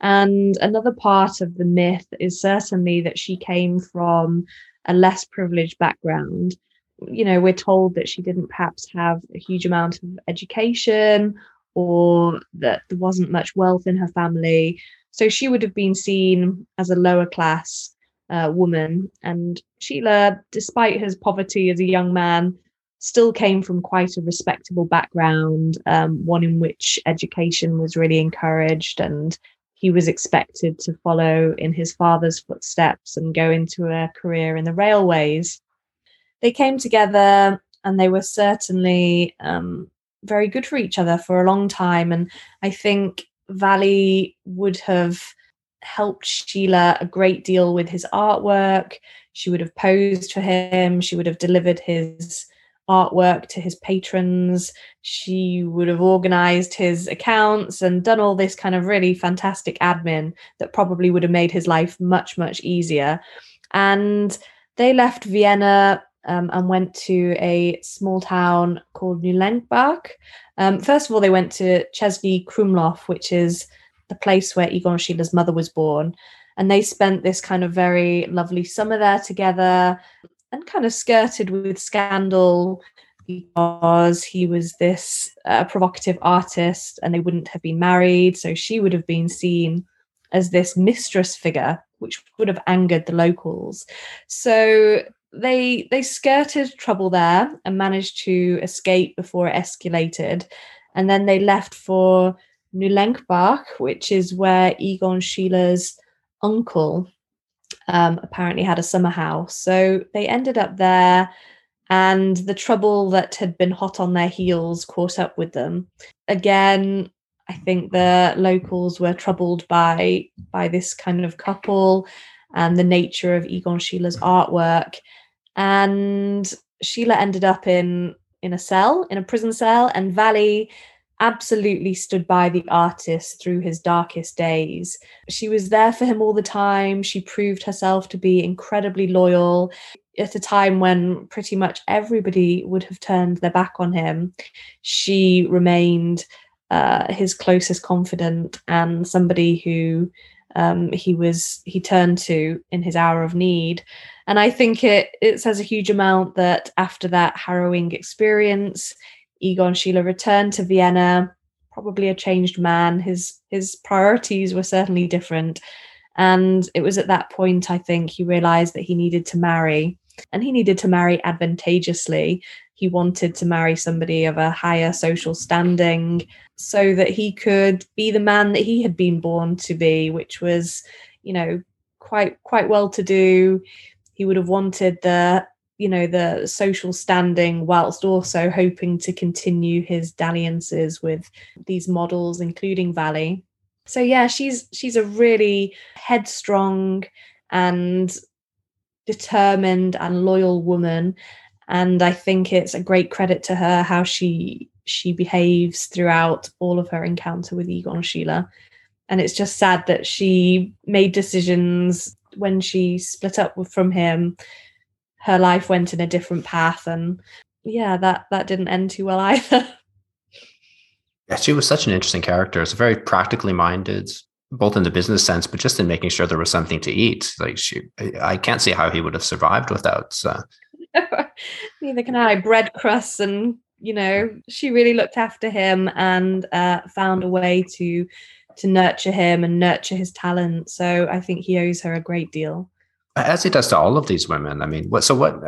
And another part of the myth is certainly that she came from a less privileged background. You know, we're told that she didn't perhaps have a huge amount of education or that there wasn't much wealth in her family. So she would have been seen as a lower class uh, woman. And Schiele, despite his poverty as a young man, still came from quite a respectable background, um, one in which education was really encouraged and he was expected to follow in his father's footsteps and go into a career in the railways. They came together and they were certainly um, very good for each other for a long time. And I think Vali would have helped Schiele a great deal with his artwork. She would have posed for him, she would have delivered his artwork to his patrons. She would have organized his accounts and done all this kind of really fantastic admin that probably would have made his life much, much easier. And they left Vienna um, and went to a small town called Neulengbach. Um, first of all, they went to Český Krumlov, which is the place where Egon Schiele's mother was born. And they spent this kind of very lovely summer there together and kind of skirted with scandal because he was this uh, provocative artist and they wouldn't have been married. So she would have been seen as this mistress figure, which would have angered the locals. So they they skirted trouble there and managed to escape before it escalated. And then they left for Neulengbach, which is where Egon Schiele's uncle um, apparently had a summer house. So they ended up there, and the trouble that had been hot on their heels caught up with them. Again, I think the locals were troubled by by this kind of couple and the nature of Egon Schiele's artwork. And Schiele ended up in in a cell, in a prison cell, and Vali absolutely stood by the artist through his darkest days. She was there for him all the time. She proved herself to be incredibly loyal at a time when pretty much everybody would have turned their back on him. She remained uh, his closest confidant and somebody who um, he was he turned to in his hour of need. And I think it it says a huge amount that after that harrowing experience, Egon Schiele returned to Vienna, probably a changed man. His his priorities were certainly different. And it was at that point, I think, he realized that he needed to marry and he needed to marry advantageously. He wanted to marry somebody of a higher social standing so that he could be the man that he had been born to be, which was, you know, quite quite well to do. He would have wanted the you know the social standing whilst also hoping to continue his dalliances with these models including Vally so yeah she's she's a really headstrong and determined and loyal woman. And i think it's a great credit to her how she she behaves throughout all of her encounter with egon schiele. And it's just sad that she made decisions when she split up from him her life went in a different path and yeah that that didn't end too well either yeah she was such an interesting character it's very practically minded both in the business sense, but just in making sure there was something to eat. Like she, I can't see how he would have survived without. Uh... Neither can I. Bread crusts, and you know, she really looked after him and uh, found a way to to nurture him and nurture his talent. So I think he owes her a great deal. As he does to all of these women. I mean, what? So what?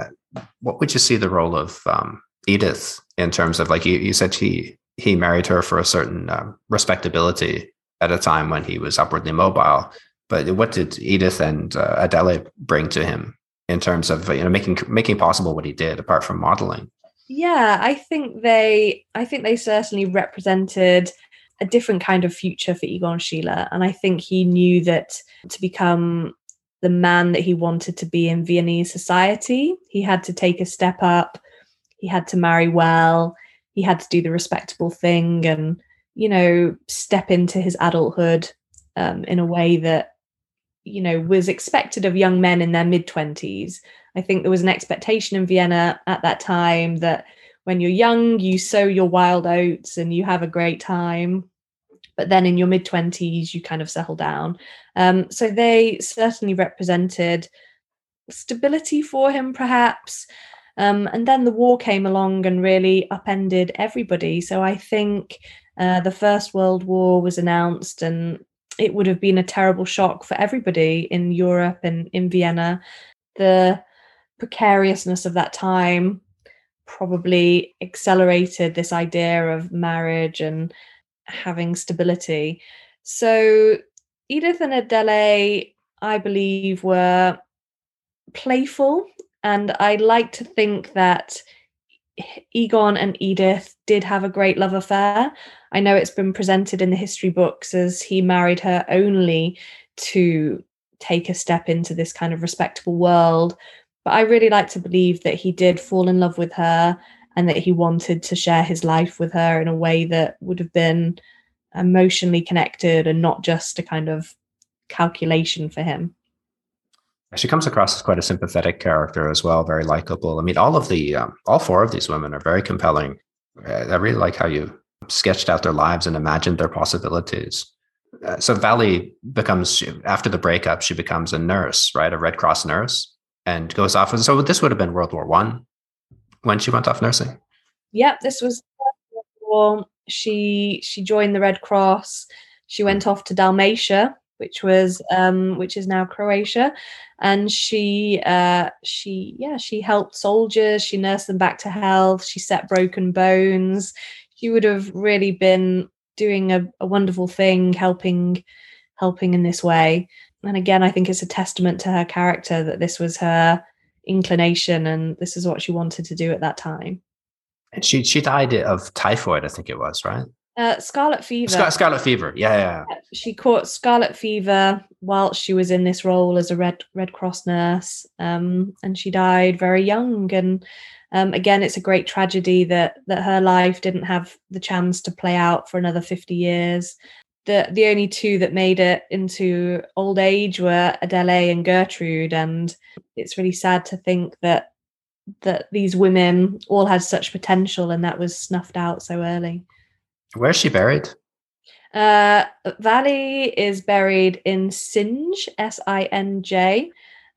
What would you see the role of um, Edith in terms of like you? You said he he married her for a certain um, respectability at a time when he was upwardly mobile. But what did Edith and uh, Adele bring to him in terms of you know making making possible what he did apart from modeling? Yeah, I think they I think they certainly represented a different kind of future for Egon Schiele. and I think he knew that to become the man that he wanted to be in Viennese society, he had to take a step up. He had to marry well. He had to do the respectable thing and you know, step into his adulthood um, in a way that, you know, was expected of young men in their mid 20s. I think there was an expectation in Vienna at that time that when you're young, you sow your wild oats and you have a great time. But then in your mid 20s, you kind of settle down. Um, so they certainly represented stability for him, perhaps. Um, and then the war came along and really upended everybody. So I think uh, the First World War was announced, and it would have been a terrible shock for everybody in Europe and in Vienna. The precariousness of that time probably accelerated this idea of marriage and having stability. So Edith and Adele, I believe, were playful. And I like to think that Egon and Edith did have a great love affair. I know it's been presented in the history books as he married her only to take a step into this kind of respectable world. But I really like to believe that he did fall in love with her and that he wanted to share his life with her in a way that would have been emotionally connected and not just a kind of calculation for him. She comes across as quite a sympathetic character as well, very likable. I mean, all of the, um, all four of these women are very compelling. I really like how you sketched out their lives and imagined their possibilities. Uh, so Vally becomes after the breakup, she becomes a nurse, right, a Red Cross nurse, and goes off. And so this would have been World War One when she went off nursing. Yep, this was She she joined the Red Cross. She went off to Dalmatia, which was um, which is now Croatia, and she uh, she yeah she helped soldiers. She nursed them back to health. She set broken bones she would have really been doing a, a wonderful thing, helping helping in this way. And again, I think it's a testament to her character that this was her inclination and this is what she wanted to do at that time. And she she died of typhoid, I think it was, right? Uh, scarlet fever. Scar- scarlet fever. Yeah, yeah, yeah. She caught scarlet fever whilst she was in this role as a Red Red Cross nurse, um, and she died very young. And um, again, it's a great tragedy that that her life didn't have the chance to play out for another 50 years. The the only two that made it into old age were Adele and Gertrude, and it's really sad to think that that these women all had such potential and that was snuffed out so early. Where's she buried? Uh, Vali is buried in Sinj, S I N J.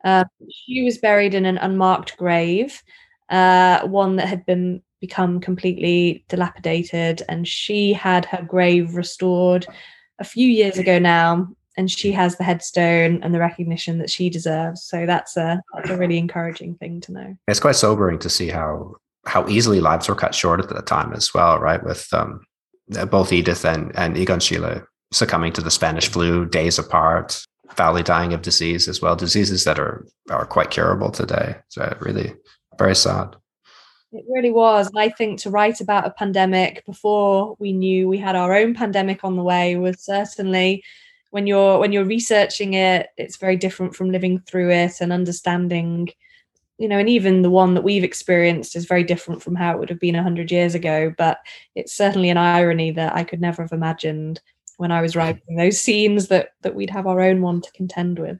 Uh, she was buried in an unmarked grave, uh, one that had been become completely dilapidated, and she had her grave restored a few years ago now, and she has the headstone and the recognition that she deserves. So that's a that's a really encouraging thing to know. It's quite sobering to see how how easily lives were cut short at the time as well, right? With um, both Edith and and Egon Schiele succumbing to the Spanish flu days apart, Vali dying of disease as well, diseases that are are quite curable today. So really very sad. It really was. And I think to write about a pandemic before we knew we had our own pandemic on the way was certainly when you're when you're researching it, it's very different from living through it and understanding, you know, and even the one that we've experienced is very different from how it would have been 100 years ago. But it's certainly an irony that I could never have imagined when I was writing those scenes that that we'd have our own one to contend with.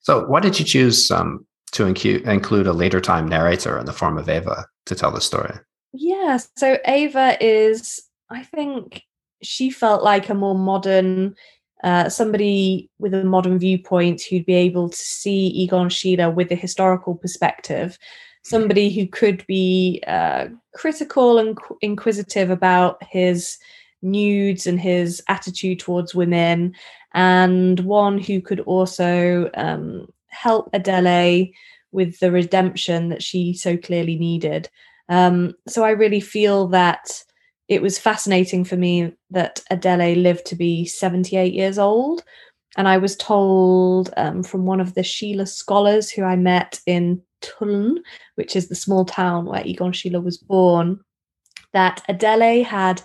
So, why did you choose um, to incu- include a later time narrator in the form of Ava to tell the story? Yeah, so Ava is, I think, she felt like a more modern, uh, somebody with a modern viewpoint who'd be able to see Egon Schiele with a historical perspective, somebody who could be uh, critical and inquisitive about his nudes and his attitude towards women, and one who could also um, help Adele with the redemption that she so clearly needed. Um, so I really feel that it was fascinating for me that Adele lived to be 78 years old. And I was told um, from one of the Schiele scholars who I met in Tulln, which is the small town where Egon Schiele was born, that Adele had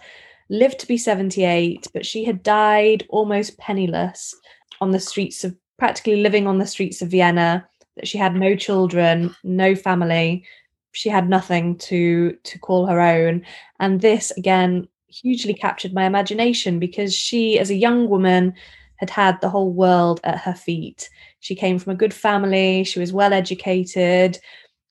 lived to be 78, but she had died almost penniless on the streets of practically living on the streets of Vienna, that she had no children, no family, she had nothing to to call her own. And this again hugely captured my imagination because she, as a young woman, had had the whole world at her feet. She came from a good family, she was well educated,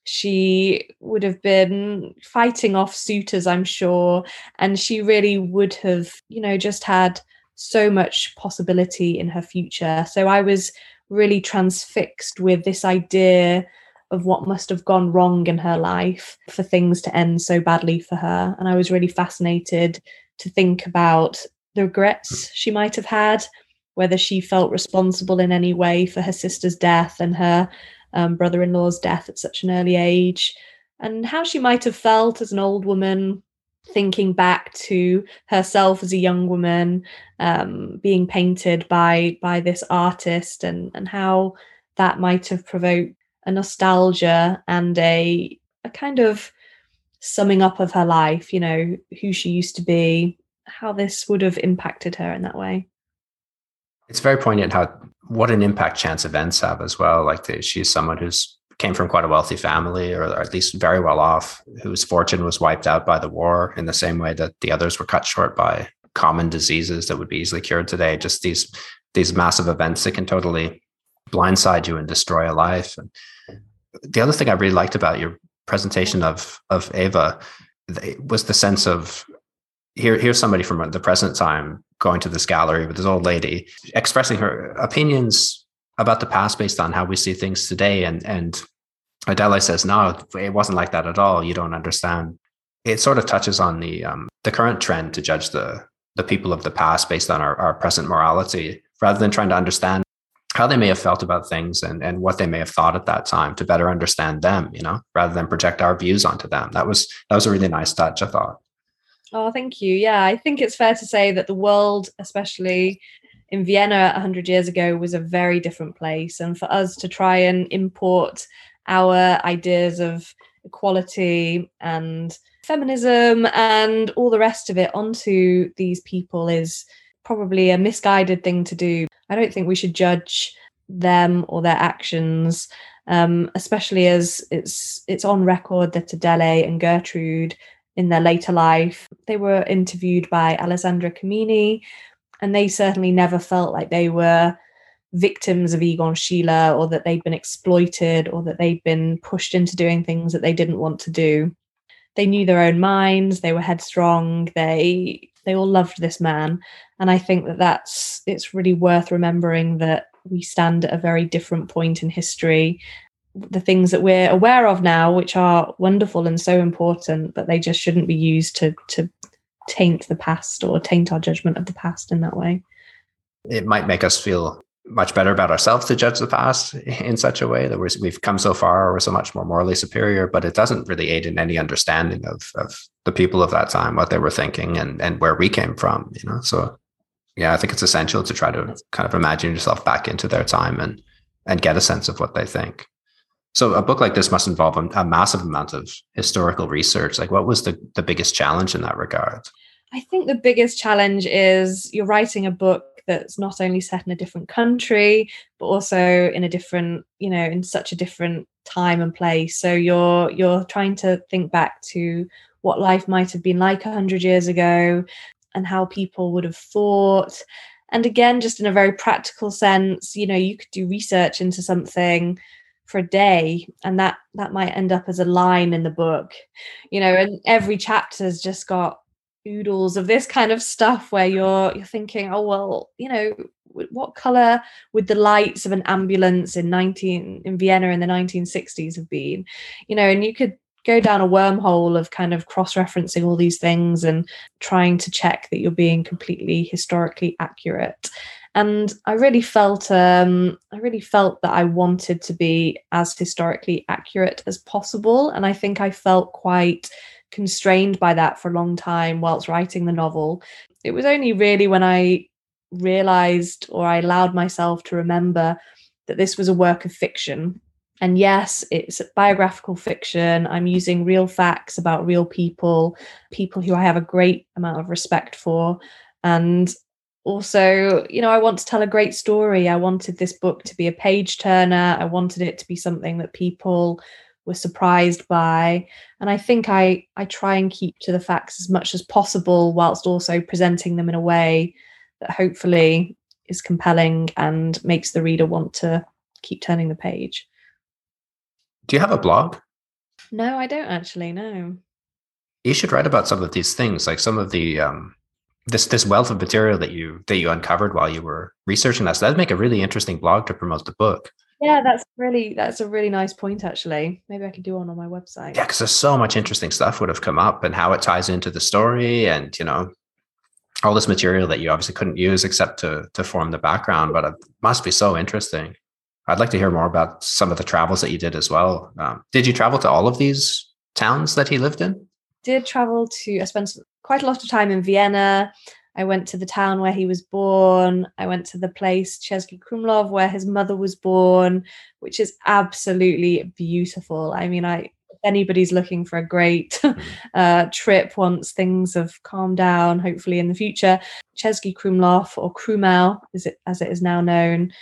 she would have been fighting off suitors, I'm sure, and she really would have, you know, just had so much possibility in her future. So I was really transfixed with this idea of what must have gone wrong in her life for things to end so badly for her. And I was really fascinated to think about the regrets she might have had, whether she felt responsible in any way for her sister's death and her um, brother in law's death at such an early age, and how she might have felt as an old woman thinking back to herself as a young woman um, being painted by by this artist and and how that might have provoked a nostalgia and a a kind of summing up of her life you know who she used to be how this would have impacted her in that way. It's very poignant how what an impact chance events have as well. Like the, she's someone who's came from quite a wealthy family, or at least very well off, whose fortune was wiped out by the war in the same way that the others were cut short by common diseases that would be easily cured today. Just these these massive events that can totally blindside you and destroy a life. And the other thing I really liked about your presentation of of Eva was the sense of here here's somebody from the present time going to this gallery with this old lady expressing her opinions about the past based on how we see things today and and Adele says, no, it wasn't like that at all. You don't understand. It sort of touches on the um, the current trend to judge the the people of the past based on our, our present morality, rather than trying to understand how they may have felt about things and, and what they may have thought at that time to better understand them, you know, rather than project our views onto them. That was that was a really nice touch, I thought. Oh, thank you. Yeah, I think it's fair to say that the world, especially in Vienna 100 years ago, was a very different place. And for us to try and import our ideas of equality and feminism and all the rest of it onto these people is probably a misguided thing to do. I don't think we should judge them or their actions, um, especially as it's it's on record that Adele and Gertrude in their later life they were interviewed by Alessandra Comini, and they certainly never felt like they were victims of Egon Schiele or that they'd been exploited or that they'd been pushed into doing things that they didn't want to do. they knew their own minds they were headstrong they they all loved this man. And i think that that's it's really worth remembering that we stand at a very different point in history. The things that we're aware of now which are wonderful and so important but they just shouldn't be used to to taint the past or taint our judgment of the past in that way. It might make us feel much better about ourselves to judge the past in such a way that we have come so far, we're so much more morally superior, but it doesn't really aid in any understanding of, of the people of that time, what they were thinking and, and where we came from, you know? So yeah, I think it's essential to try to kind of imagine yourself back into their time and, and get a sense of what they think. So a book like this must involve a, a massive amount of historical research. Like what was the, the biggest challenge in that regard? I think the biggest challenge is you're writing a book that's not only set in a different country but also in a different you know in such a different time and place. So you're you're trying to think back to what life might have been like 100 years ago and how people would have thought. And again just in a very practical sense you know you could do research into something for a day and that that might end up as a line in the book. You know and every chapter's just got oodles of this kind of stuff where you're you're thinking oh well you know what color would the lights of an ambulance in 19 in Vienna in the 1960s have been? You know and you could go down a wormhole of kind of cross-referencing all these things and trying to check that you're being completely historically accurate. And i really felt um, i really felt that i wanted to be as historically accurate as possible and i think i felt quite constrained by that for a long time whilst writing the novel. It was only really when I realized or I allowed myself to remember that this was a work of fiction. And yes, it's biographical fiction. I'm using real facts about real people, people who I have a great amount of respect for. And also, you know, I want to tell a great story. I wanted this book to be a page turner. I wanted it to be something that people were surprised by. And i think i i try and keep to the facts as much as possible whilst also presenting them in a way that hopefully is compelling and makes the reader want to keep turning the page. Do you have a blog? No i don't actually no. You should write about some of these things like some of the um this this wealth of material that you that you uncovered while you were researching that. So that'd make a really interesting blog to promote the book yeah, that's really that's a really nice point actually. Maybe I could do one on my website. Yeah, because there's so much interesting stuff would have come up and how it ties into the story and you know all this material that you obviously couldn't use except to to form the background, but it must be so interesting. I'd like to hear more about some of the travels that you did as well. Um, did you travel to all of these towns that he lived in? Did travel to I spent quite a lot of time in Vienna. I went to the town where he was born. I went to the place Český Krumlov where his mother was born, which is absolutely beautiful. I mean, I if anybody's looking for a great mm. uh, trip once things have calmed down, hopefully in the future, Český Krumlov or Krumel, is it as it is now known,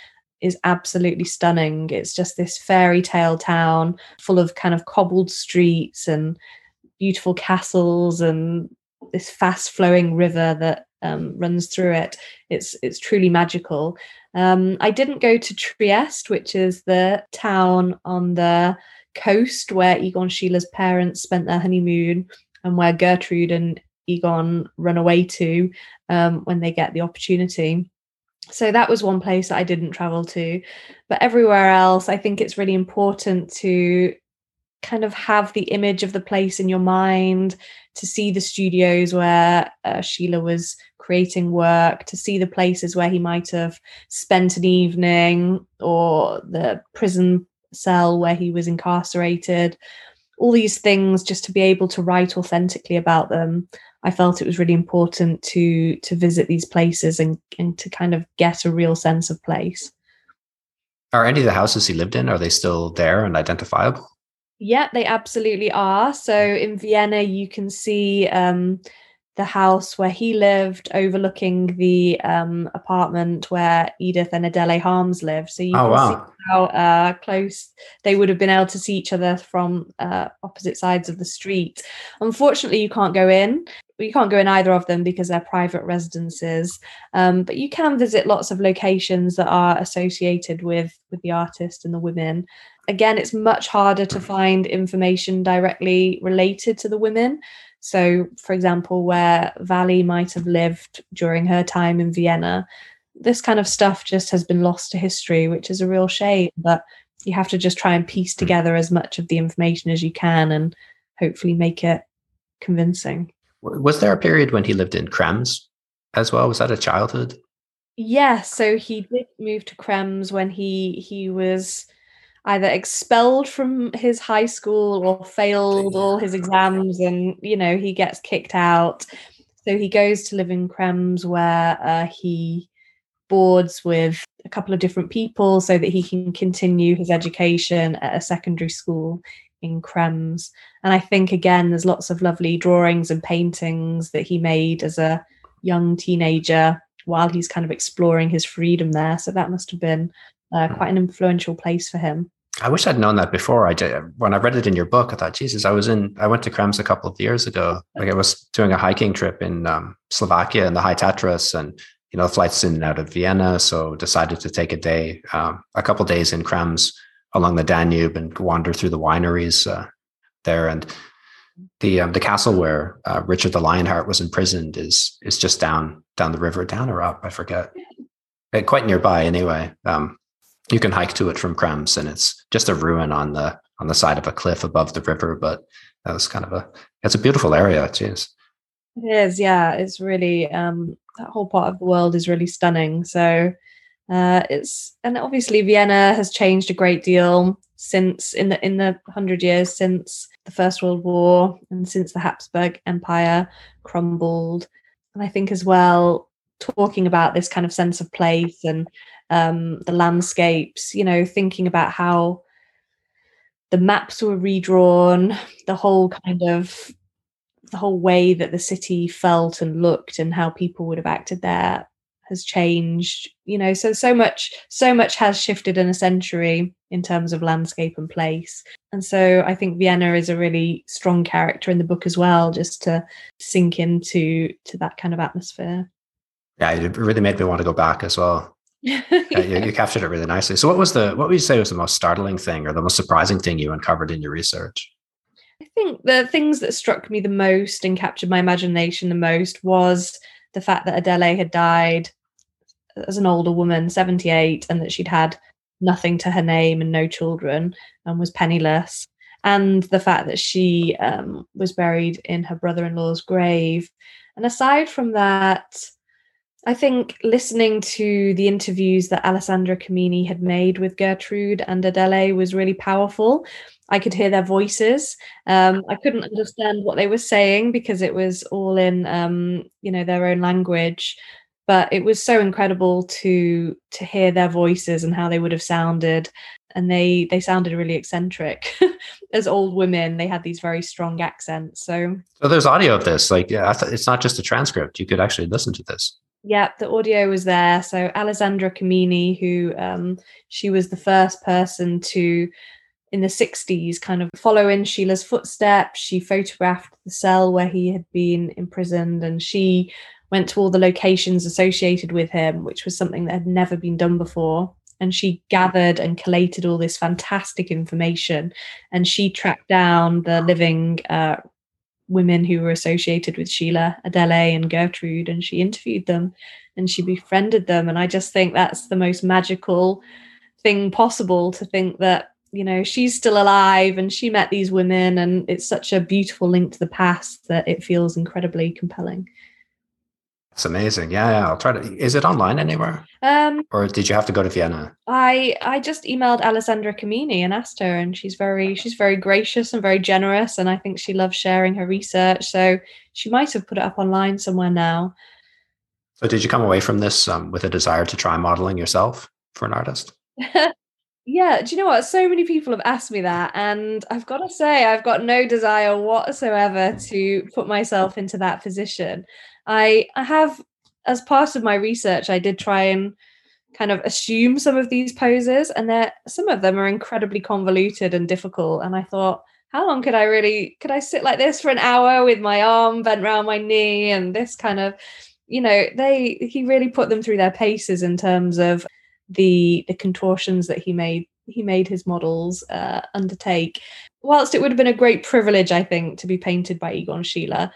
is absolutely stunning. It's just this fairy tale town full of kind of cobbled streets and beautiful castles and this fast flowing river that um, runs through it. It's it's truly magical. Um, I didn't go to Trieste, which is the town on the coast where Egon Schiele's parents spent their honeymoon, and where Gertrude and Egon run away to um, when they get the opportunity. So that was one place that I didn't travel to, but everywhere else, I think it's really important to kind of have the image of the place in your mind, to see the studios where uh, Schiele was creating work, to see the places where he might have spent an evening, or the prison cell where he was incarcerated. All these things, just to be able to write authentically about them. I felt it was really important to to visit these places and, and to kind of get a real sense of place. Are any of the houses he lived in are they still there and identifiable? Yeah, they absolutely are. So in Vienna, you can see um, the house where he lived overlooking the um, apartment where Edith and Adele Harms lived. So you oh, can wow. see how uh, close they would have been able to see each other from uh, opposite sides of the street. Unfortunately, you can't go in. You can't go in either of them because they're private residences. Um, but you can visit lots of locations that are associated with with the artist and the women. Again, it's much harder to find information directly related to the women. So, for example, where Vali might have lived during her time in Vienna, this kind of stuff just has been lost to history, which is a real shame. But you have to just try and piece together as much of the information as you can and hopefully make it convincing. Was there a period when he lived in Krems as well? Was that a childhood? Yes, so he did move to Krems when he he was either expelled from his high school or failed all his exams and you know he gets kicked out so he goes to live in krems where uh, he boards with a couple of different people so that he can continue his education at a secondary school in Krems. And I think, again, there's lots of lovely drawings and paintings that he made as a young teenager while he's kind of exploring his freedom there. So that must have been uh, hmm. quite an influential place for him. I wish I'd known that before. I did when I read it in your book. I thought, Jesus, I was in. I went to Krems a couple of years ago. Like I was doing a hiking trip in um, Slovakia in the High Tatras, and you know, flights in and out of Vienna. So decided to take a day, um, a couple days in Krems, along the Danube and wander through the wineries uh, there. And the um, the castle where uh, Richard the Lionheart was imprisoned is is just down down the river, down or up, I forget. Uh, quite nearby, anyway. Um, you can hike to it from Krems, and it's just a ruin on the on the side of a cliff above the river. But that was kind of a it's a beautiful area. Jeez. It is, yeah. It's really um, that whole part of the world is really stunning. So uh, it's and obviously Vienna has changed a great deal since in the in the hundred years since the First World War and since the Habsburg Empire crumbled. And I think as well, talking about this kind of sense of place and um, the landscapes, you know, thinking about how the maps were redrawn, the whole kind of the whole way that the city felt and looked and how people would have acted there has changed you know so so much so much has shifted in a century in terms of landscape and place. And so i think vienna is a really strong character in the book as well just to sink into to that kind of atmosphere. Yeah it really made me want to go back as well. Yeah, you, you captured it really nicely. So what was the what would you say was the most startling thing or the most surprising thing you uncovered in your research? I think the things that struck me the most and captured my imagination the most was the fact that Adele had died as an older woman, 78, and that she'd had nothing to her name and no children and was penniless. And the fact that she um, was buried in her brother in law's grave. And aside from that, I think listening to the interviews that Alessandra Comini had made with Gertrude and Adele was really powerful. I could hear their voices. Um, I couldn't understand what they were saying because it was all in, um, you know, their own language but it was so incredible to to hear their voices and how they would have sounded. And they they sounded really eccentric. As old women they had these very strong accents so. So there's audio of this like yeah it's not just a transcript you could actually listen to this. Yeah the audio was there. So alessandra comini who um, she was the first person to in the 60s kind of follow in Schiele's footsteps. She photographed the cell where he had been imprisoned and she went to all the locations associated with him, which was something that had never been done before. And she gathered and collated all this fantastic information. And she tracked down the living uh, women who were associated with Schiele, Adele, and Gertrude, and she interviewed them and she befriended them. And I just think that's the most magical thing possible to think that you know she's still alive and she met these women and it's such a beautiful link to the past that it feels incredibly compelling it's amazing. Yeah, yeah. I'll try to. Is it online anywhere? Um, or did you have to go to Vienna? I I just emailed Alessandra Comini and asked her, and she's very she's very gracious and very generous, and I think she loves sharing her research. So she might have put it up online somewhere now. So did you come away from this um, with a desire to try modeling yourself for an artist? yeah. Do you know what? So many people have asked me that, and I've got to say, I've got no desire whatsoever to put myself into that position. I I have as part of my research, I did try and kind of assume some of these poses, and there some of them are incredibly convoluted and difficult. And I thought, how long could I really could I sit like this for an hour with my arm bent around my knee and this kind of you know they he really put them through their paces in terms of the the contortions that he made he made his models uh, undertake. Whilst it would have been a great privilege I think to be painted by Egon Schiele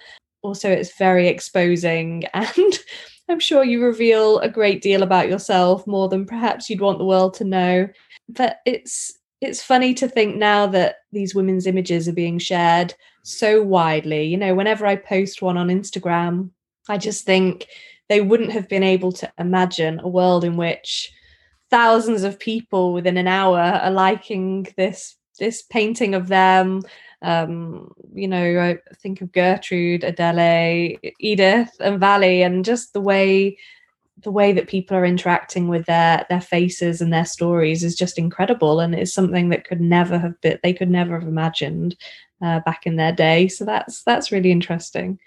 also it's very exposing. And I'm sure you reveal a great deal about yourself more than perhaps you'd want the world to know. But it's it's funny to think now that these women's images are being shared so widely. You know, whenever I post one on Instagram, I just think they wouldn't have been able to imagine a world in which thousands of people within an hour are liking this this painting of them. Um, you know, I think of Gertrude, Adele, Edith, and Wally, and just the way the way that people are interacting with their their faces and their stories is just incredible and it's something that could never have been they could never have imagined uh, back in their day so that's that's really interesting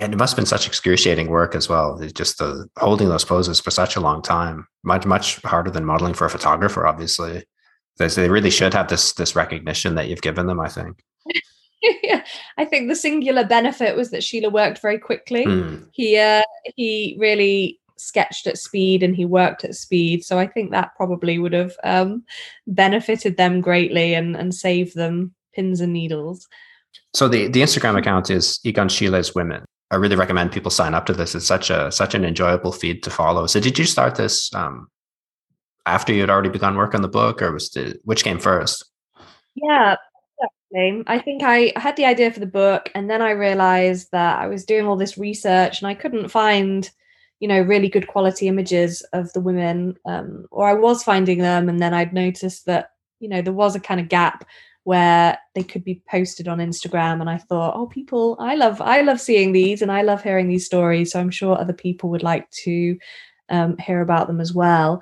and it must have been such excruciating work as well just the holding those poses for such a long time much much harder than modeling for a photographer obviously they really should have this this recognition that you've given them i think yeah, I think the singular benefit was that Schiele worked very quickly. Mm. He uh, he really sketched at speed and he worked at speed. So I think that probably would have um, benefited them greatly and and saved them pins and needles. So the the Instagram account is Egon Schiele's Women. I really recommend people sign up to this. It's such a such an enjoyable feed to follow. So did you start this um, after you had already begun work on the book, or was the which came first? Yeah, I think I had the idea for the book, and then I realized that I was doing all this research and I couldn't find, you know, really good quality images of the women, um, or I was finding them, and then I'd noticed that, you know, there was a kind of gap where they could be posted on Instagram, and I thought, oh, people, I love, I love seeing these, and I love hearing these stories, so I'm sure other people would like to um, hear about them as well.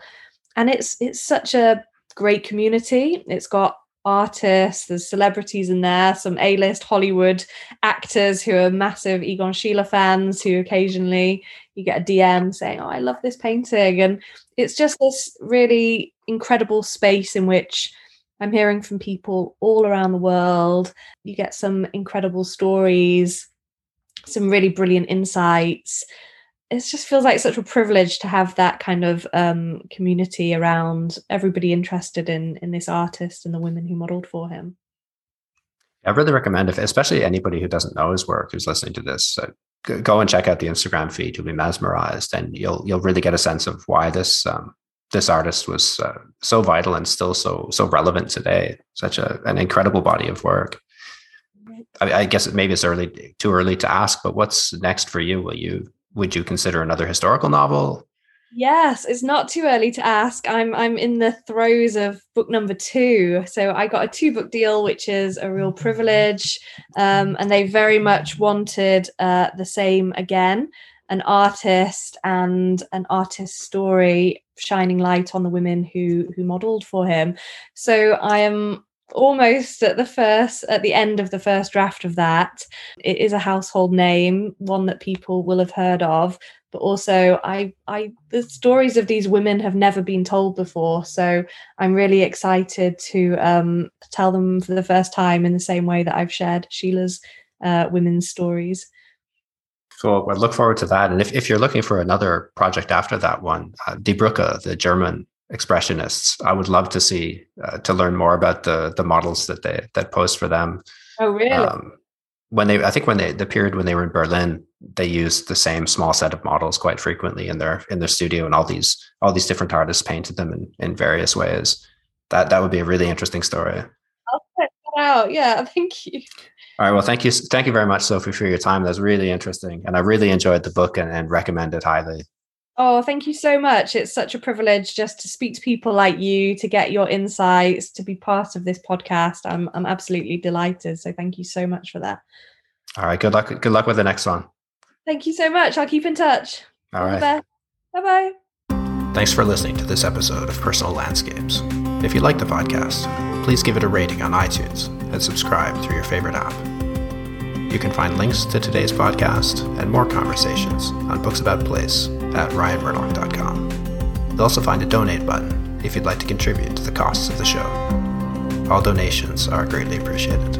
And it's it's such a great community. It's got artists, there's celebrities in there, some A-list Hollywood actors who are massive Egon Schiele fans who occasionally you get a DM saying, "Oh, I love this painting." And it's just this really incredible space in which I'm hearing from people all around the world. You get some incredible stories, some really brilliant insights it just feels like such a privilege to have that kind of um, community around everybody interested in in this artist and the women who modeled for him. I really recommend if, especially anybody who doesn't know his work, who's listening to this, uh, go and check out the Instagram feed. You'll be mesmerized, and you'll you'll really get a sense of why this um, this artist was uh, so vital and still so so relevant today. Such a an incredible body of work. I, I guess maybe it's early too early to ask, but what's next for you? Will you would you consider another historical novel? Yes, it's not too early to ask. I'm I'm in the throes of book number two, so I got a two book deal, which is a real privilege, um, and they very much wanted uh, the same again, an artist and an artist story shining light on the women who who modelled for him. So I am almost at the first at the end of the first draft of that. It is a household name one that people will have heard of but also i i the stories of these women have never been told before. So i'm really excited to um tell them for the first time in the same way that i've shared schiele's uh, women's stories Cool. I look forward to that. And if, if you're looking for another project after that one, uh, Die Brücke, the German expressionists. I would love to see uh, to learn more about the the models that they that post for them. Oh, really? Um, when they, I think when they the period when they were in Berlin, they used the same small set of models quite frequently in their in their studio, and all these all these different artists painted them in in various ways. That that would be a really interesting story. I'll check that out. Yeah, thank you. All right. Well, thank you. Thank you very much, Sophie, for your time. That's really interesting. And I really enjoyed the book and, and recommend it highly. Oh, thank you so much. It's such a privilege just to speak to people like you, to get your insights, to be part of this podcast. I'm I'm absolutely delighted. So thank you so much for that. All right. Good luck. Good luck with the next one. Thank you so much. I'll keep in touch. All, All right. Bye bye. Thanks for listening to this episode of Personal Landscapes. If you like the podcast, please give it a rating on iTunes and subscribe through your favorite app. You can find links to today's podcast and more conversations on Books About Place at ryanmurdoch.com. You'll also find a donate button if you'd like to contribute to the costs of the show. All donations are greatly appreciated.